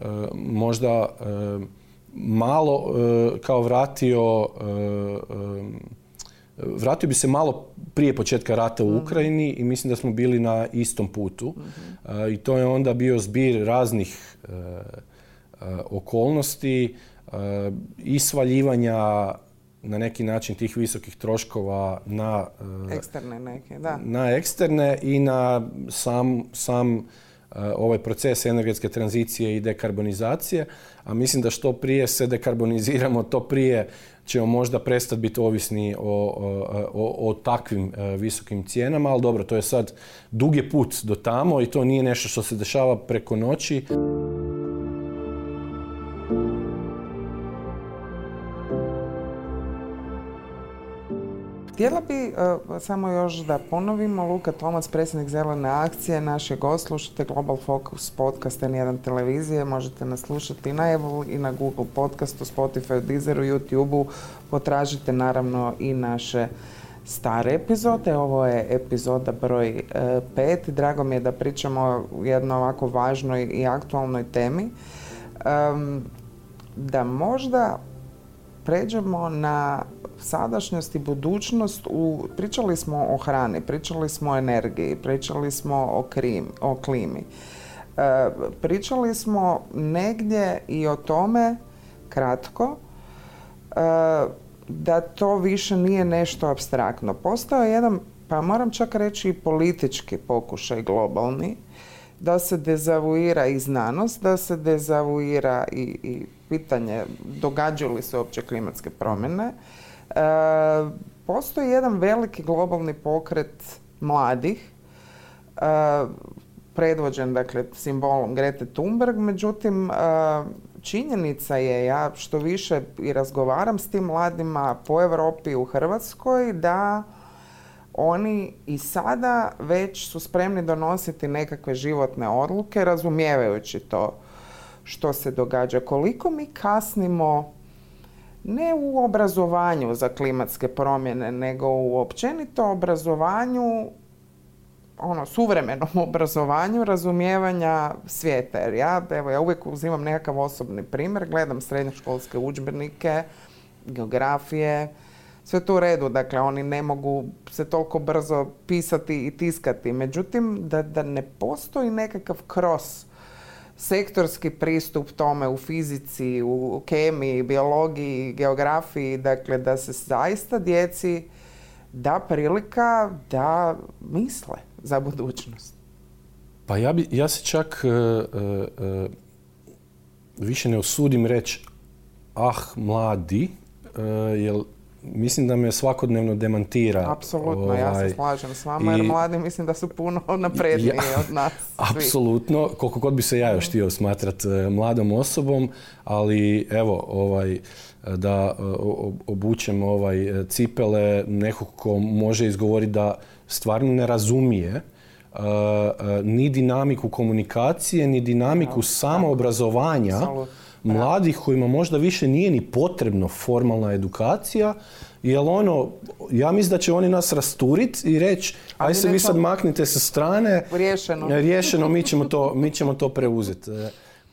e, možda malo kao vratio Vratio bi se malo prije početka rata u mhm. Ukrajini i mislim da smo bili na istom putu. Mhm. I to je onda bio zbir raznih e, e, okolnosti i svaljivanja na neki način tih visokih troškova na e, eksterne neke, da. Na eksterne i na sam, sam ovaj proces energetske tranzicije i dekarbonizacije, a mislim da što prije se dekarboniziramo, to prije ćemo možda prestati biti ovisni o, o, o takvim e, visokim cijenama, ali dobro, to je sad dug je put do tamo i to nije nešto što se dešava preko noći. Htjela bi e, samo još da ponovimo, Luka Tomac, predsjednik Zelene akcije, naš je gost, slušate Global Focus podcast N1 televizije, možete nas slušati na Evo i na Google podcastu, Spotify, Deezeru, YouTubeu, potražite naravno i naše stare epizode. Ovo je epizoda broj 5. E, Drago mi je da pričamo o jednoj ovako važnoj i aktualnoj temi. da možda pređemo na sadašnjost i budućnost u, pričali smo o hrani, pričali smo o energiji, pričali smo o, o klimi. E, pričali smo negdje i o tome, kratko, e, da to više nije nešto abstraktno. Postao je jedan, pa moram čak reći i politički pokušaj globalni, da se dezavuira i znanost, da se dezavuira i, i pitanje događaju li se uopće klimatske promjene, E, postoji jedan veliki globalni pokret mladih, e, predvođen dakle simbolom Grete Thunberg, međutim e, činjenica je, ja što više i razgovaram s tim mladima po Europi u Hrvatskoj, da oni i sada već su spremni donositi nekakve životne odluke razumijevajući to što se događa. Koliko mi kasnimo ne u obrazovanju za klimatske promjene, nego u općenito obrazovanju, ono, suvremenom *laughs* obrazovanju razumijevanja svijeta. Jer ja, evo, ja uvijek uzimam nekakav osobni primjer, gledam srednjoškolske udžbenike, geografije, sve to u redu, dakle oni ne mogu se toliko brzo pisati i tiskati. Međutim, da, da ne postoji nekakav kros sektorski pristup tome u fizici, u kemiji, biologiji, geografiji, dakle da se zaista djeci da prilika da misle za budućnost. Pa ja, bi, ja se čak više ne osudim reći ah mladi, jer mislim da me svakodnevno demantira. Apsolutno, ja se ovaj, slažem s vama jer mladi mislim da su puno napredniji od nas. *laughs* Apsolutno, koliko god bi se ja još htio smatrat e, mladom osobom, ali evo, ovaj, da e, obučem ovaj, e, cipele nekog ko može izgovoriti da stvarno ne razumije ni dinamiku komunikacije, ni dinamiku samoobrazovanja mladih kojima možda više nije ni potrebno formalna edukacija, jer ono, ja mislim da će oni nas rasturit i reći, aj se vi sad maknite sa strane. Riješeno. Riješeno, mi ćemo to, mi ćemo to preuzeti. E,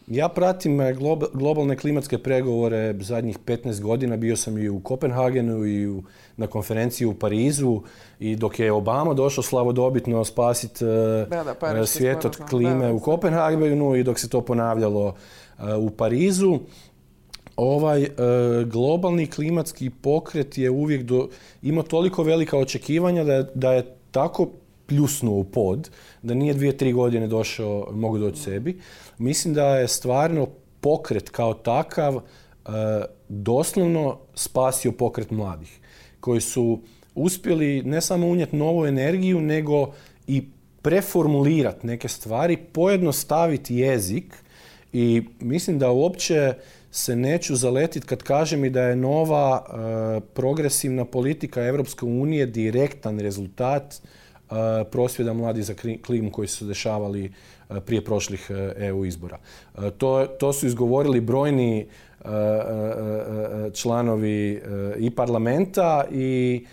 ja pratim e, globalne klimatske pregovore zadnjih 15 godina. Bio sam i u Kopenhagenu i na konferenciji u Parizu i dok je Obama došao slavodobitno spasiti e, svijet od klime u Kopenhagenu i dok se to ponavljalo u Parizu ovaj e, globalni klimatski pokret je uvijek do, imao toliko velika očekivanja da je, da je tako pljusnuo u pod, da nije dvije, tri godine došao, mogu doći sebi. Mislim da je stvarno pokret kao takav e, doslovno spasio pokret mladih, koji su uspjeli ne samo unijeti novu energiju, nego i preformulirati neke stvari, pojednostaviti jezik i mislim da uopće se neću zaletiti kad kažem i da je nova e, progresivna politika Europske unije direktan rezultat uh, prosvjeda mladi za klimu koji su se dešavali e, prije prošlih EU izbora. To, to su izgovorili brojni članovi i parlamenta i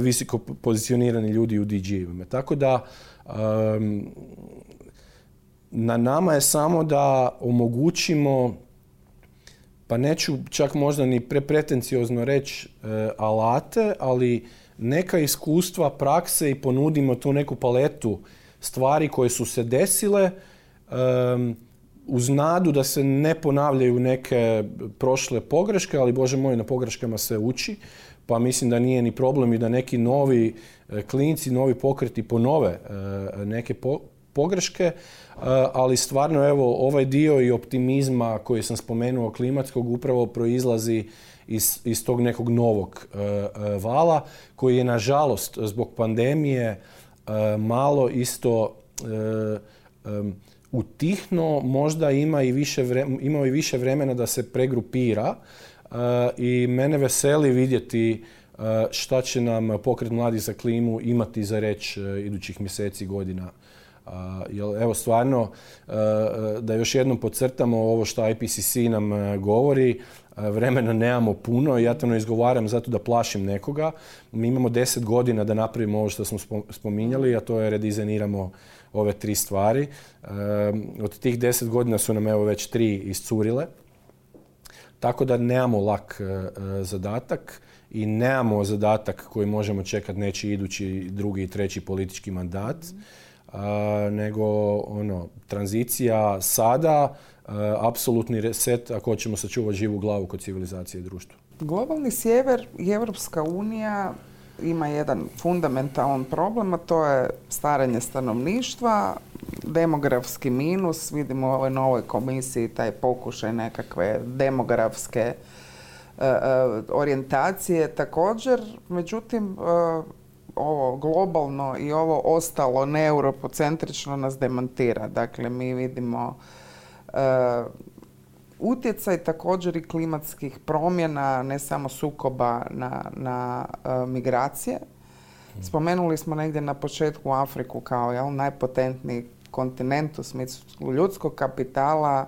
visoko pozicionirani ljudi u DG-evima. Tako da na nama je samo da omogućimo, pa neću čak možda ni prepretenciozno reći e, alate, ali neka iskustva, prakse i ponudimo tu neku paletu stvari koje su se desile uz nadu da se ne ponavljaju neke prošle pogreške, ali Bože moj, na pogreškama se uči, pa mislim da nije ni problem i da neki novi e, klinci, novi pokreti ponove e, neke pogreške, e, ali stvarno evo ovaj dio i optimizma koji sam spomenuo klimatskog upravo proizlazi iz, iz tog nekog novog e, e, vala koji je nažalost zbog pandemije malo isto utihno, možda ima i više imao i više vremena da se pregrupira i mene veseli vidjeti šta će nam pokret mladi za klimu imati za reći idućih mjeseci godina Jel, evo stvarno, e, e, da još jednom podcrtamo ovo što IPCC nam e, govori, vremena nemamo puno i ja to ne izgovaram zato da plašim nekoga. Mi imamo deset godina da napravimo ovo što smo spominjali, a to je redizajniramo ove tri stvari. Od tih deset godina su nam evo već tri iscurile. Tako da nemamo lak zadatak i nemamo zadatak koji možemo čekati neći idući drugi i treći politički mandat nego ono, tranzicija sada, apsolutni reset ako hoćemo sačuvati živu glavu kod civilizacije i društva. Globalni sjever i Evropska unija ima jedan fundamentalan problem, a to je staranje stanovništva, demografski minus, vidimo u ovoj novoj komisiji taj pokušaj nekakve demografske e, e, orijentacije također. Međutim, e, ovo globalno i ovo ostalo neuropocentrično nas demantira. Dakle, mi vidimo uh, utjecaj također i klimatskih promjena, ne samo sukoba na, na e, migracije. Spomenuli smo negdje na početku Afriku kao jel, najpotentniji kontinent u smislu ljudskog kapitala,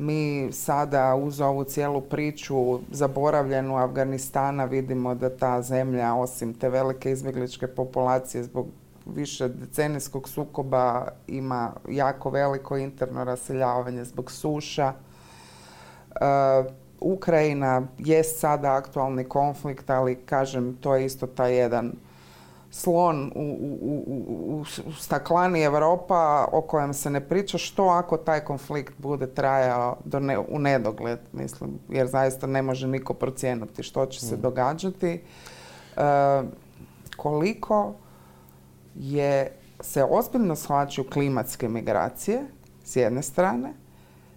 mi sada uz ovu cijelu priču zaboravljenu Afganistana vidimo da ta zemlja osim te velike izbjegličke populacije zbog više decenijskog sukoba ima jako veliko interno raseljavanje zbog suša. E, Ukrajina jest sada aktualni konflikt, ali kažem to je isto taj jedan slon u, u, u, u staklani Europa o kojem se ne priča što ako taj konflikt bude trajao do ne, u nedogled, mislim, jer zaista ne može niko procijeniti što će se mm. događati. E, koliko je se ozbiljno shvaćaju klimatske migracije s jedne strane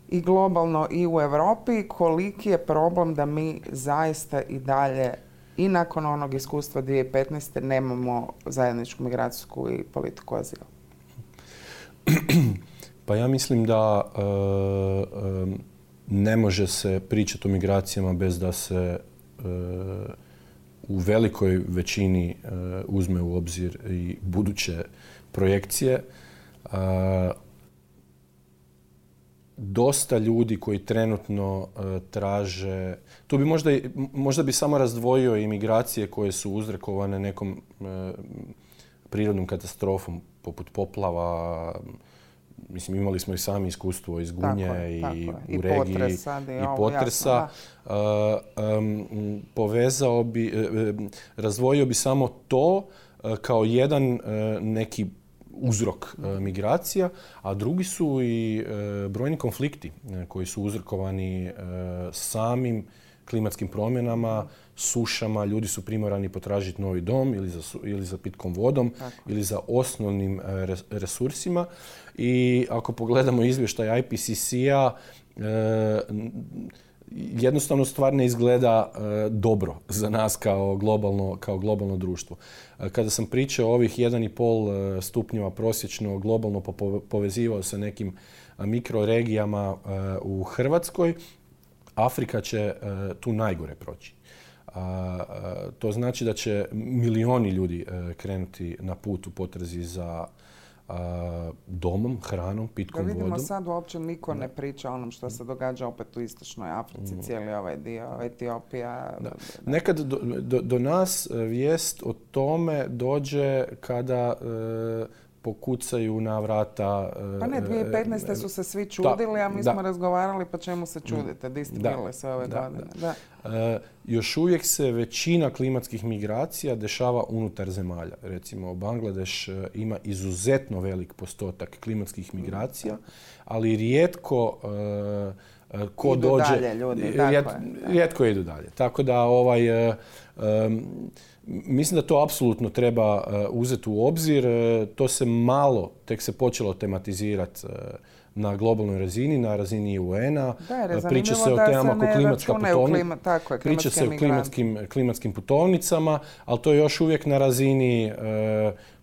i globalno i u Europi koliki je problem da mi zaista i dalje i nakon onog iskustva 2015. nemamo zajedničku migracijsku i politiku azila. *clears throat* Pa ja mislim da e, e, ne može se pričati o migracijama bez da se e, u velikoj većini uzme u obzir i buduće projekcije. Dosta ljudi koji trenutno traže, tu bi možda, možda bi samo razdvojio imigracije koje su uzrekovane nekom prirodnom katastrofom poput poplava, mislim imali smo i sami iskustvo iz Gunje i u regiji i potresa. povezao bi, e, e, razdvojio bi samo to e, kao jedan neki uzrok migracija, a drugi su i brojni konflikti koji su uzrokovani samim klimatskim promjenama, sušama, ljudi su primorani potražiti novi dom ili za, ili za pitkom vodom ili za osnovnim resursima. I ako pogledamo izvještaj IPCC-a, e, jednostavno stvar ne izgleda e, dobro za nas kao globalno, kao globalno društvo. E, kada sam pričao o ovih 1,5 stupnjeva prosječno globalno povezivao sa nekim mikroregijama u Hrvatskoj, Afrika će tu najgore proći. To znači da će milioni ljudi krenuti na put u potrazi za domom, hranom, pitkom vodom. Da vidimo sad uopće niko ne priča o onom što se događa opet u istočnoj Africi, mm. cijeli ovaj dio, Etiopija. Nekad do, nas e, vijest o tome dođe kada e, pokucaju na vrata... E, pa ne, 2015. E, su se svi čudili, a mi smo razgovarali pa čemu se čudite, di ste bile sve ove godine. Da. E, još uvijek se većina klimatskih migracija dešava unutar zemalja. Recimo, Bangladeš ima izuzetno velik postotak klimatskih migracija, ali rijetko ko idu dođe... Dalje, ljudi, rijetko idu dalje. Tako da ovaj... Mislim da to apsolutno treba uh, uzeti u obzir. Uh, to se malo, tek se počelo tematizirati uh, na globalnoj razini, na razini UN-a. Priča se o temama kao klimatska putovnica. Priča se o klimatskim, klimatskim putovnicama, ali to je još uvijek na razini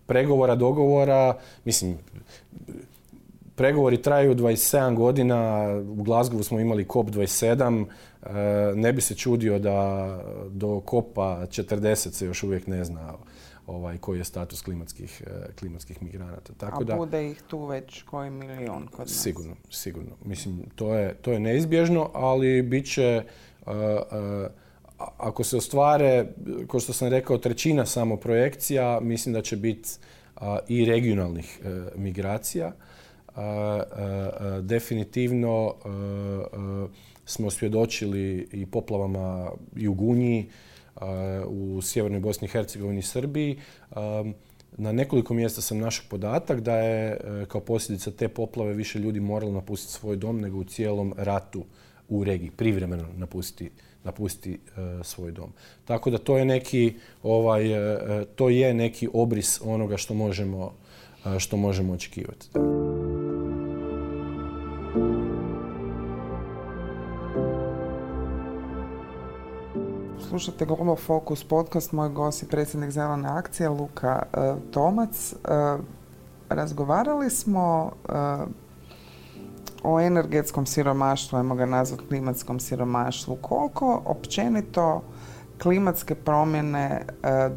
pregovora, dogovora. Mislim, pregovori traju 27 godina, u Glasgowu smo imali COP27, ne bi se čudio da do kopa 40 se još uvijek ne zna ovaj, koji je status klimatskih, e, klimatskih migranata. Tako A da, bude ih tu već koji milion kod nas? Sigurno, sigurno. Mislim, to je, to je neizbježno, ali bit će, e, e, ako se ostvare, kao što sam rekao, trećina samo projekcija, mislim da će biti i regionalnih migracija. Definitivno smo svjedočili i poplavama i u Gunji, u sjevernoj Bosni Hercegovini i Srbiji. Na nekoliko mjesta sam našao podatak da je e, kao posljedica te poplave više ljudi moralo napustiti svoj dom nego u cijelom ratu u regiji, privremeno napustiti, napustiti e, svoj dom. Tako da to je neki, ovaj, e, to je neki obris onoga što možemo, što možemo očekivati. Slušate Global Focus podcast, moj gost je predsjednik Zelene akcije Luka e, Tomac. E, razgovarali smo e, o energetskom siromaštvu, ajmo ga nazvati klimatskom siromaštvu. Koliko općenito klimatske promjene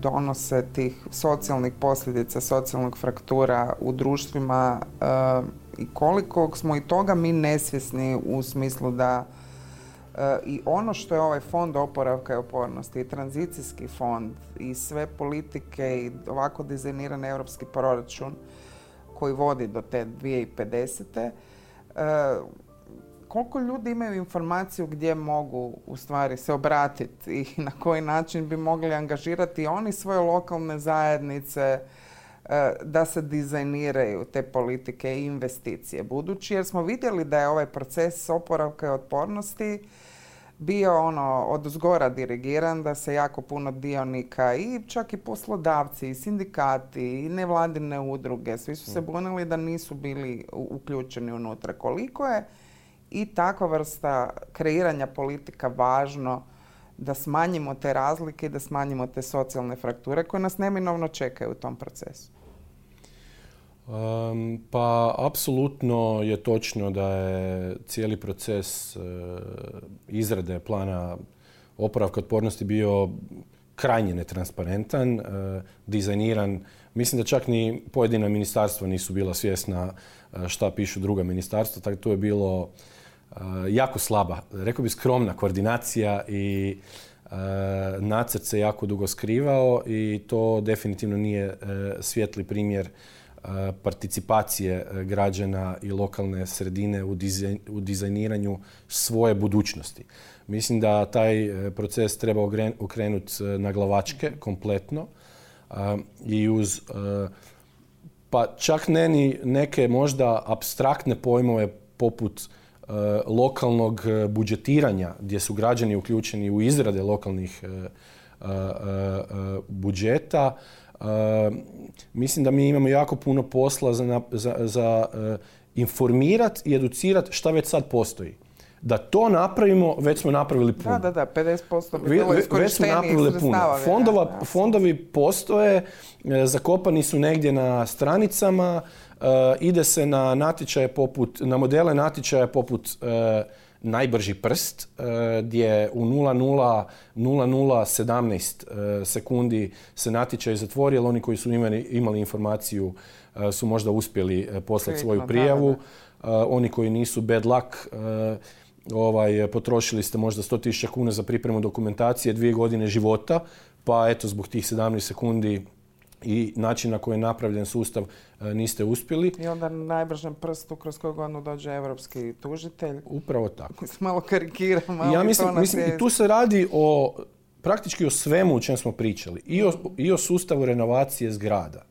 donose tih socijalnih posljedica, socijalnog fraktura u društvima i koliko smo i toga mi nesvjesni u smislu da i ono što je ovaj fond oporavka i opornosti i tranzicijski fond i sve politike i ovako dizajniran europski proračun koji vodi do te 2050. E, koliko ljudi imaju informaciju gdje mogu u stvari se obratiti i na koji način bi mogli angažirati oni svoje lokalne zajednice e, da se dizajniraju te politike i investicije. Budući jer smo vidjeli da je ovaj proces oporavka i otpornosti bio ono od zgora dirigiran, da se jako puno dionika i čak i poslodavci, i sindikati, i nevladine udruge, svi su se mm. bunili da nisu bili uključeni unutra. Koliko je i takva vrsta kreiranja politika važno da smanjimo te razlike i da smanjimo te socijalne frakture koje nas neminovno čekaju u tom procesu? Pa apsolutno je točno da je cijeli proces e, izrade plana oporavka otpornosti bio krajnje netransparentan, e, dizajniran. Mislim da čak ni pojedina ministarstva nisu bila svjesna e, šta pišu druga ministarstva, tako tu je bilo jako slaba, rekao bi skromna koordinacija i nacrt se jako dugo skrivao i to definitivno nije svijetli primjer participacije e, građana i lokalne sredine u dizajniranju svoje budućnosti. Mislim da taj e, proces treba okrenuti e, na glavačke kompletno i uz pa čak ne ni neke možda abstraktne pojmove poput lokalnog budžetiranja gdje su građani uključeni u izrade lokalnih budžeta mislim da mi imamo jako puno posla za, za, za uh, informirati i educirati šta već sad postoji. Da to napravimo, već smo napravili puno. Da, da, da, 50% bi bilo Već smo napravili puno. Fondova, fondovi postoje, e, zakopani su negdje na stranicama, uh, ide se na natječaje poput, na modele natječaja poput najbrži prst e, gdje u 0,0017 e, sekundi se natječaj zatvori, ali oni koji su imali, imali informaciju e, su možda uspjeli poslati svoju prijavu. Oni koji nisu bad luck, ovaj, potrošili ste možda 100.000 kuna za pripremu dokumentacije, dvije godine života, pa eto zbog tih 17 sekundi i način na koji je napravljen sustav e, niste uspjeli. I onda na najbržem prstu kroz koju godinu dođe evropski tužitelj. Upravo tako. *laughs* malo karikiram, ja mislim, mislim i tu se radi o praktički o svemu o čem smo pričali. I o, i o sustavu renovacije zgrada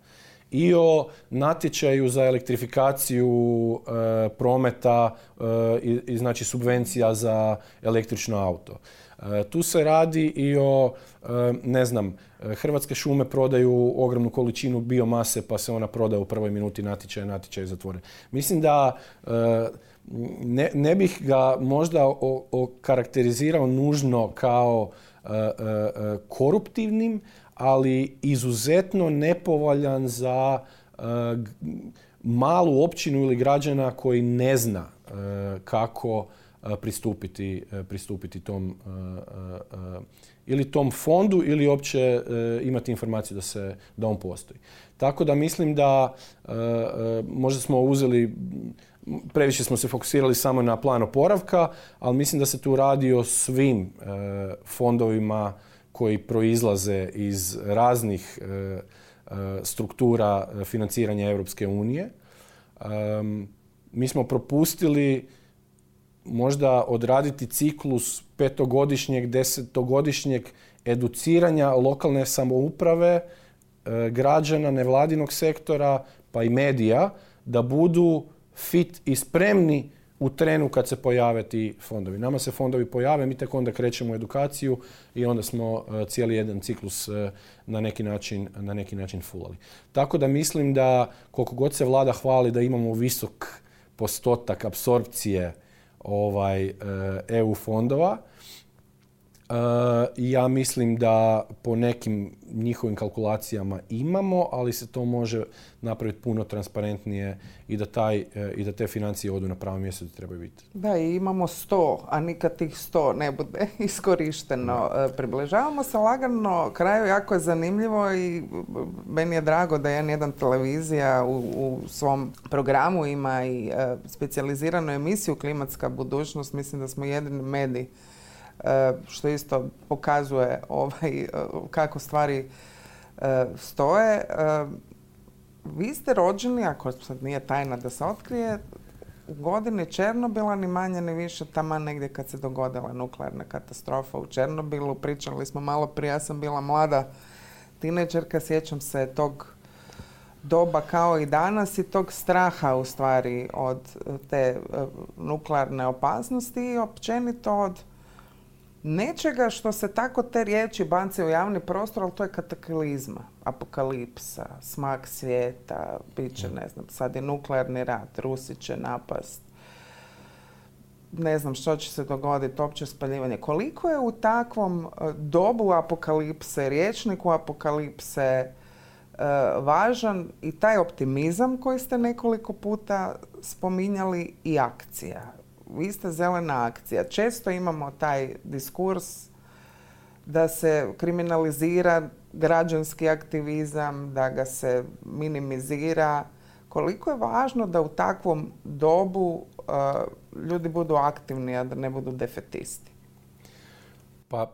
i o natječaju za elektrifikaciju e, prometa e, i, i znači subvencija za električno auto. E, tu se radi i o, e, ne znam, Hrvatske šume prodaju ogromnu količinu biomase pa se ona prodaje u prvoj minuti natječaja, natječaj zatvore. Mislim da e, ne, ne bih ga možda okarakterizirao nužno kao koruptivnim, ali izuzetno nepovoljan za malu općinu ili građana koji ne zna kako pristupiti, pristupiti tom ili tom fondu ili uopće imati informaciju da, se, da on postoji. Tako da mislim da možda smo uzeli, previše smo se fokusirali samo na plan oporavka, ali mislim da se tu radi o svim fondovima koji proizlaze iz raznih struktura financiranja Europske unije. Mi smo propustili možda odraditi ciklus petogodišnjeg, desetogodišnjeg educiranja lokalne samouprave, e, građana, nevladinog sektora, pa i medija, da budu fit i spremni u trenu kad se pojave ti fondovi. Nama se fondovi pojave, mi tek onda krećemo u edukaciju i onda smo e, cijeli jedan ciklus e, na neki način, na neki način fulali. Tako da mislim da koliko god se vlada hvali da imamo visok postotak apsorpcije ovaj, EU e fondova. E, ja mislim da po nekim njihovim kalkulacijama imamo, ali se to može napraviti puno transparentnije i da, taj, e, i da te financije odu na pravo mjesto gdje trebaju biti. Da, i imamo sto, a nikad tih sto ne bude *laughs* iskorišteno. Približavamo se lagano kraju, jako je zanimljivo i meni je drago da je jedan televizija u, u svom programu ima i specijaliziranu emisiju Klimatska budućnost. Mislim da smo jedini mediji što isto pokazuje *laughs* ovaj, kako stvari stoje. Vi ste rođeni, ako sad nije tajna da se otkrije, u godini Černobila ni manje ni više tamo negdje kad se dogodila nuklearna katastrofa u Černobilu. Pričali smo malo prije, ja sam bila mlada tineđerka, sjećam se tog doba kao i danas i tog straha u stvari od te nuklearne opasnosti i općenito od nečega što se tako te riječi banci u javni prostor, ali to je kataklizma, apokalipsa, smak svijeta, bit će, ne znam, sad je nuklearni rat, Rusi će napast, ne znam što će se dogoditi, opće spaljivanje. Koliko je u takvom e, dobu apokalipse, riječniku apokalipse, e, važan i taj optimizam koji ste nekoliko puta spominjali i akcija vi ste zelena akcija. Često imamo taj diskurs da se kriminalizira građanski aktivizam, da ga se minimizira. Koliko je važno da u takvom dobu uh, ljudi budu aktivni, a da ne budu defetisti? Pa,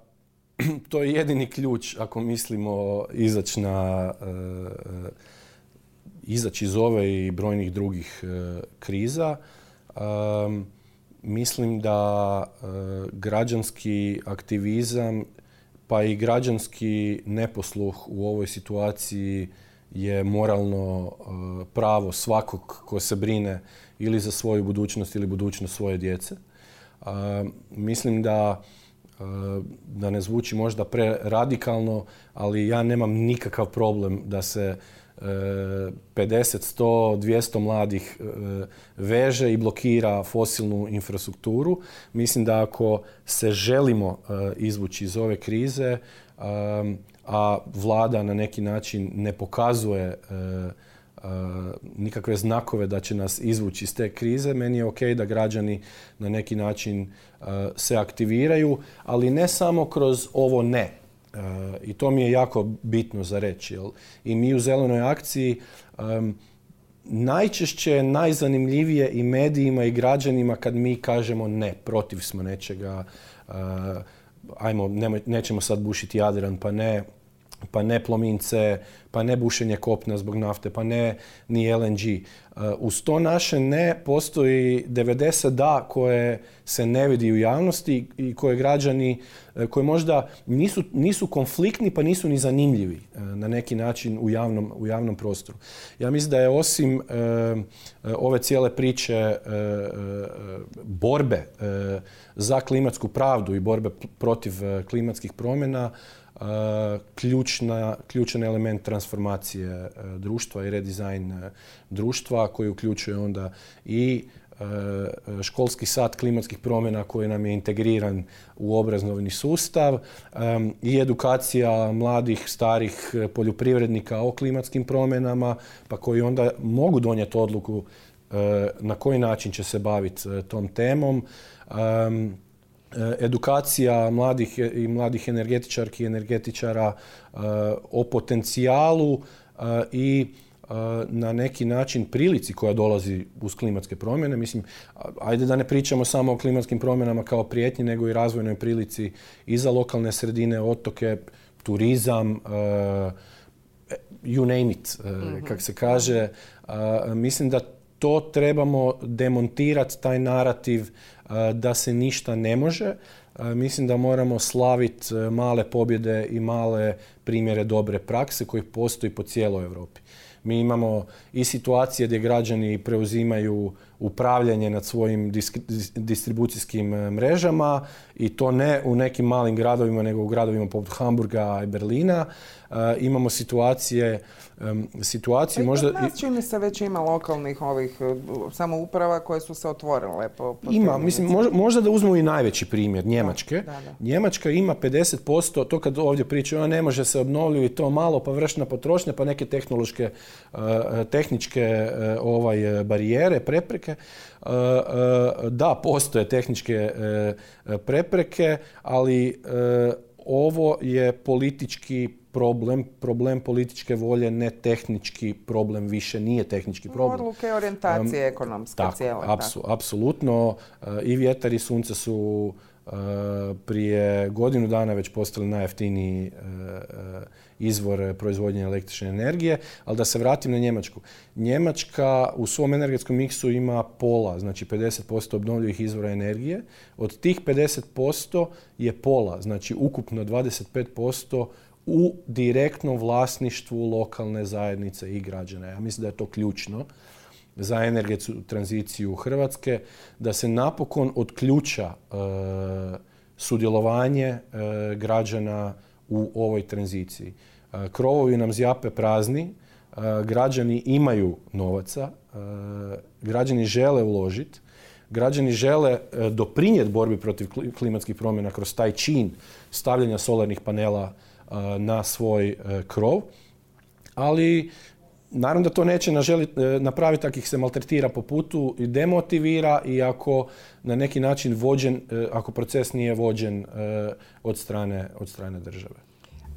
*clears throat* to je jedini ključ ako mislimo izaći na uh, izaći iz ove i brojnih drugih kriza. Mislim da e, građanski aktivizam pa i građanski neposluh u ovoj situaciji je moralno e, pravo svakog ko se brine ili za svoju budućnost ili budućnost svoje djece. E, mislim da da ne zvuči možda preradikalno, ali ja nemam nikakav problem da se 50, 100, 200 mladih e, veže i blokira fosilnu infrastrukturu. Mislim da ako se želimo e, izvući iz ove krize, e, a vlada na neki način ne pokazuje nikakve znakove da će nas izvući iz te krize, meni je ok da građani na neki način se aktiviraju, ali ne samo kroz ovo ne. I to mi je jako bitno za reći. I mi u Zelenoj akciji najčešće najzanimljivije i medijima i građanima kad mi kažemo ne, protiv smo nečega, uh, ajmo, nećemo sad bušiti Jadran, pa ne, pa ne plomince, pa ne bušenje kopna zbog nafte, pa ne ni LNG. Uh, uz to naše ne postoji 90 da koje se ne vidi u javnosti i koje građani, uh, koje možda nisu, nisu konfliktni pa nisu ni zanimljivi uh, na neki način u javnom, u javnom prostoru. Ja mislim da je osim ove cijele priče borbe za klimatsku pravdu i borbe protiv klimatskih promjena, ključna, ključan element transformacije e, društva i redizajn e, društva koji uključuje onda i e, školski sat klimatskih promjena koji nam je integriran u obrazovni sustav i edukacija mladih, starih poljoprivrednika o klimatskim promjenama, pa koji onda mogu donijeti odluku na koji način će se baviti tom temom. Eh, edukacija mladih i mladih energetičarki i energetičara eh, o potencijalu i na neki način prilici koja dolazi uz klimatske promjene. Mislim, ajde da ne pričamo samo o klimatskim promjenama kao prijetnji, nego i razvojnoj prilici i za lokalne sredine, otoke, turizam, you name it, mm kak se kaže. Mislim da to trebamo demontirati, taj narativ da se ništa ne može. Mislim da moramo slaviti e, male pobjede i male primjere dobre prakse koji postoji po cijeloj Europi. Mi imamo i situacije gdje građani preuzimaju upravljanje nad svojim distribucijskim e, mrežama i to ne u nekim malim gradovima nego u gradovima poput Hamburga i Berlina. E, imamo situacije situacije. možda... Nas čini se već ima lokalnih ovih e, samouprava koje su se otvorile. Po, ima, mislim, možda, da uzmemo i najveći primjer, Njemačke. Njemačka ima 50%, to kad ovdje pričaju, ne može se obnovljivi to malo, pa vršna potrošnja, pa neke tehnološke, tehničke ovaj, barijere, prepreke. E, e, da, postoje tehničke e, prepreke, ali ovo je politički problem, problem političke volje, ne tehnički problem, više nije tehnički problem. Odluke orijentacije ekonomske tako, cijele. apsolutno. I vjetar i sunce su prije godinu dana već postali najjeftiniji izvor proizvodnje električne energije, ali da se vratim na Njemačku. Njemačka u svom energetskom miksu ima pola, znači 50% obnovljivih izvora energije. Od tih 50% je pola, znači ukupno 25% u direktnom vlasništvu lokalne zajednice i građana. Ja mislim da je to ključno za energetsku tranziciju Hrvatske, da se napokon od ključa e, sudjelovanje građana u ovoj tranziciji. Krovovi nam zjape prazni, građani imaju novaca, građani žele uložiti, građani žele doprinijeti borbi protiv klimatskih promjena kroz taj čin stavljanja solarnih panela na svoj krov, ali Naravno da to neće napraviti ako ih se maltretira po putu i demotivira i ako na neki način vođen, ako proces nije vođen od strane, od strane države.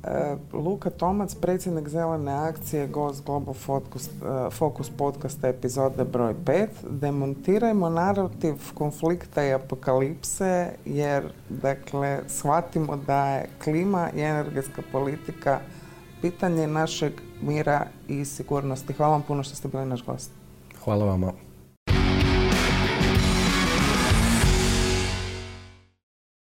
E, Luka Tomac, predsjednik Zelene akcije, gost Global Focus, e, Focus podcasta epizode broj 5. Demontirajmo narativ konflikta i apokalipse jer, dakle, shvatimo da je klima i energetska politika pitanje našeg mira i sigurnosti. Hvala vam puno što ste bili naš gost. Hvala vama.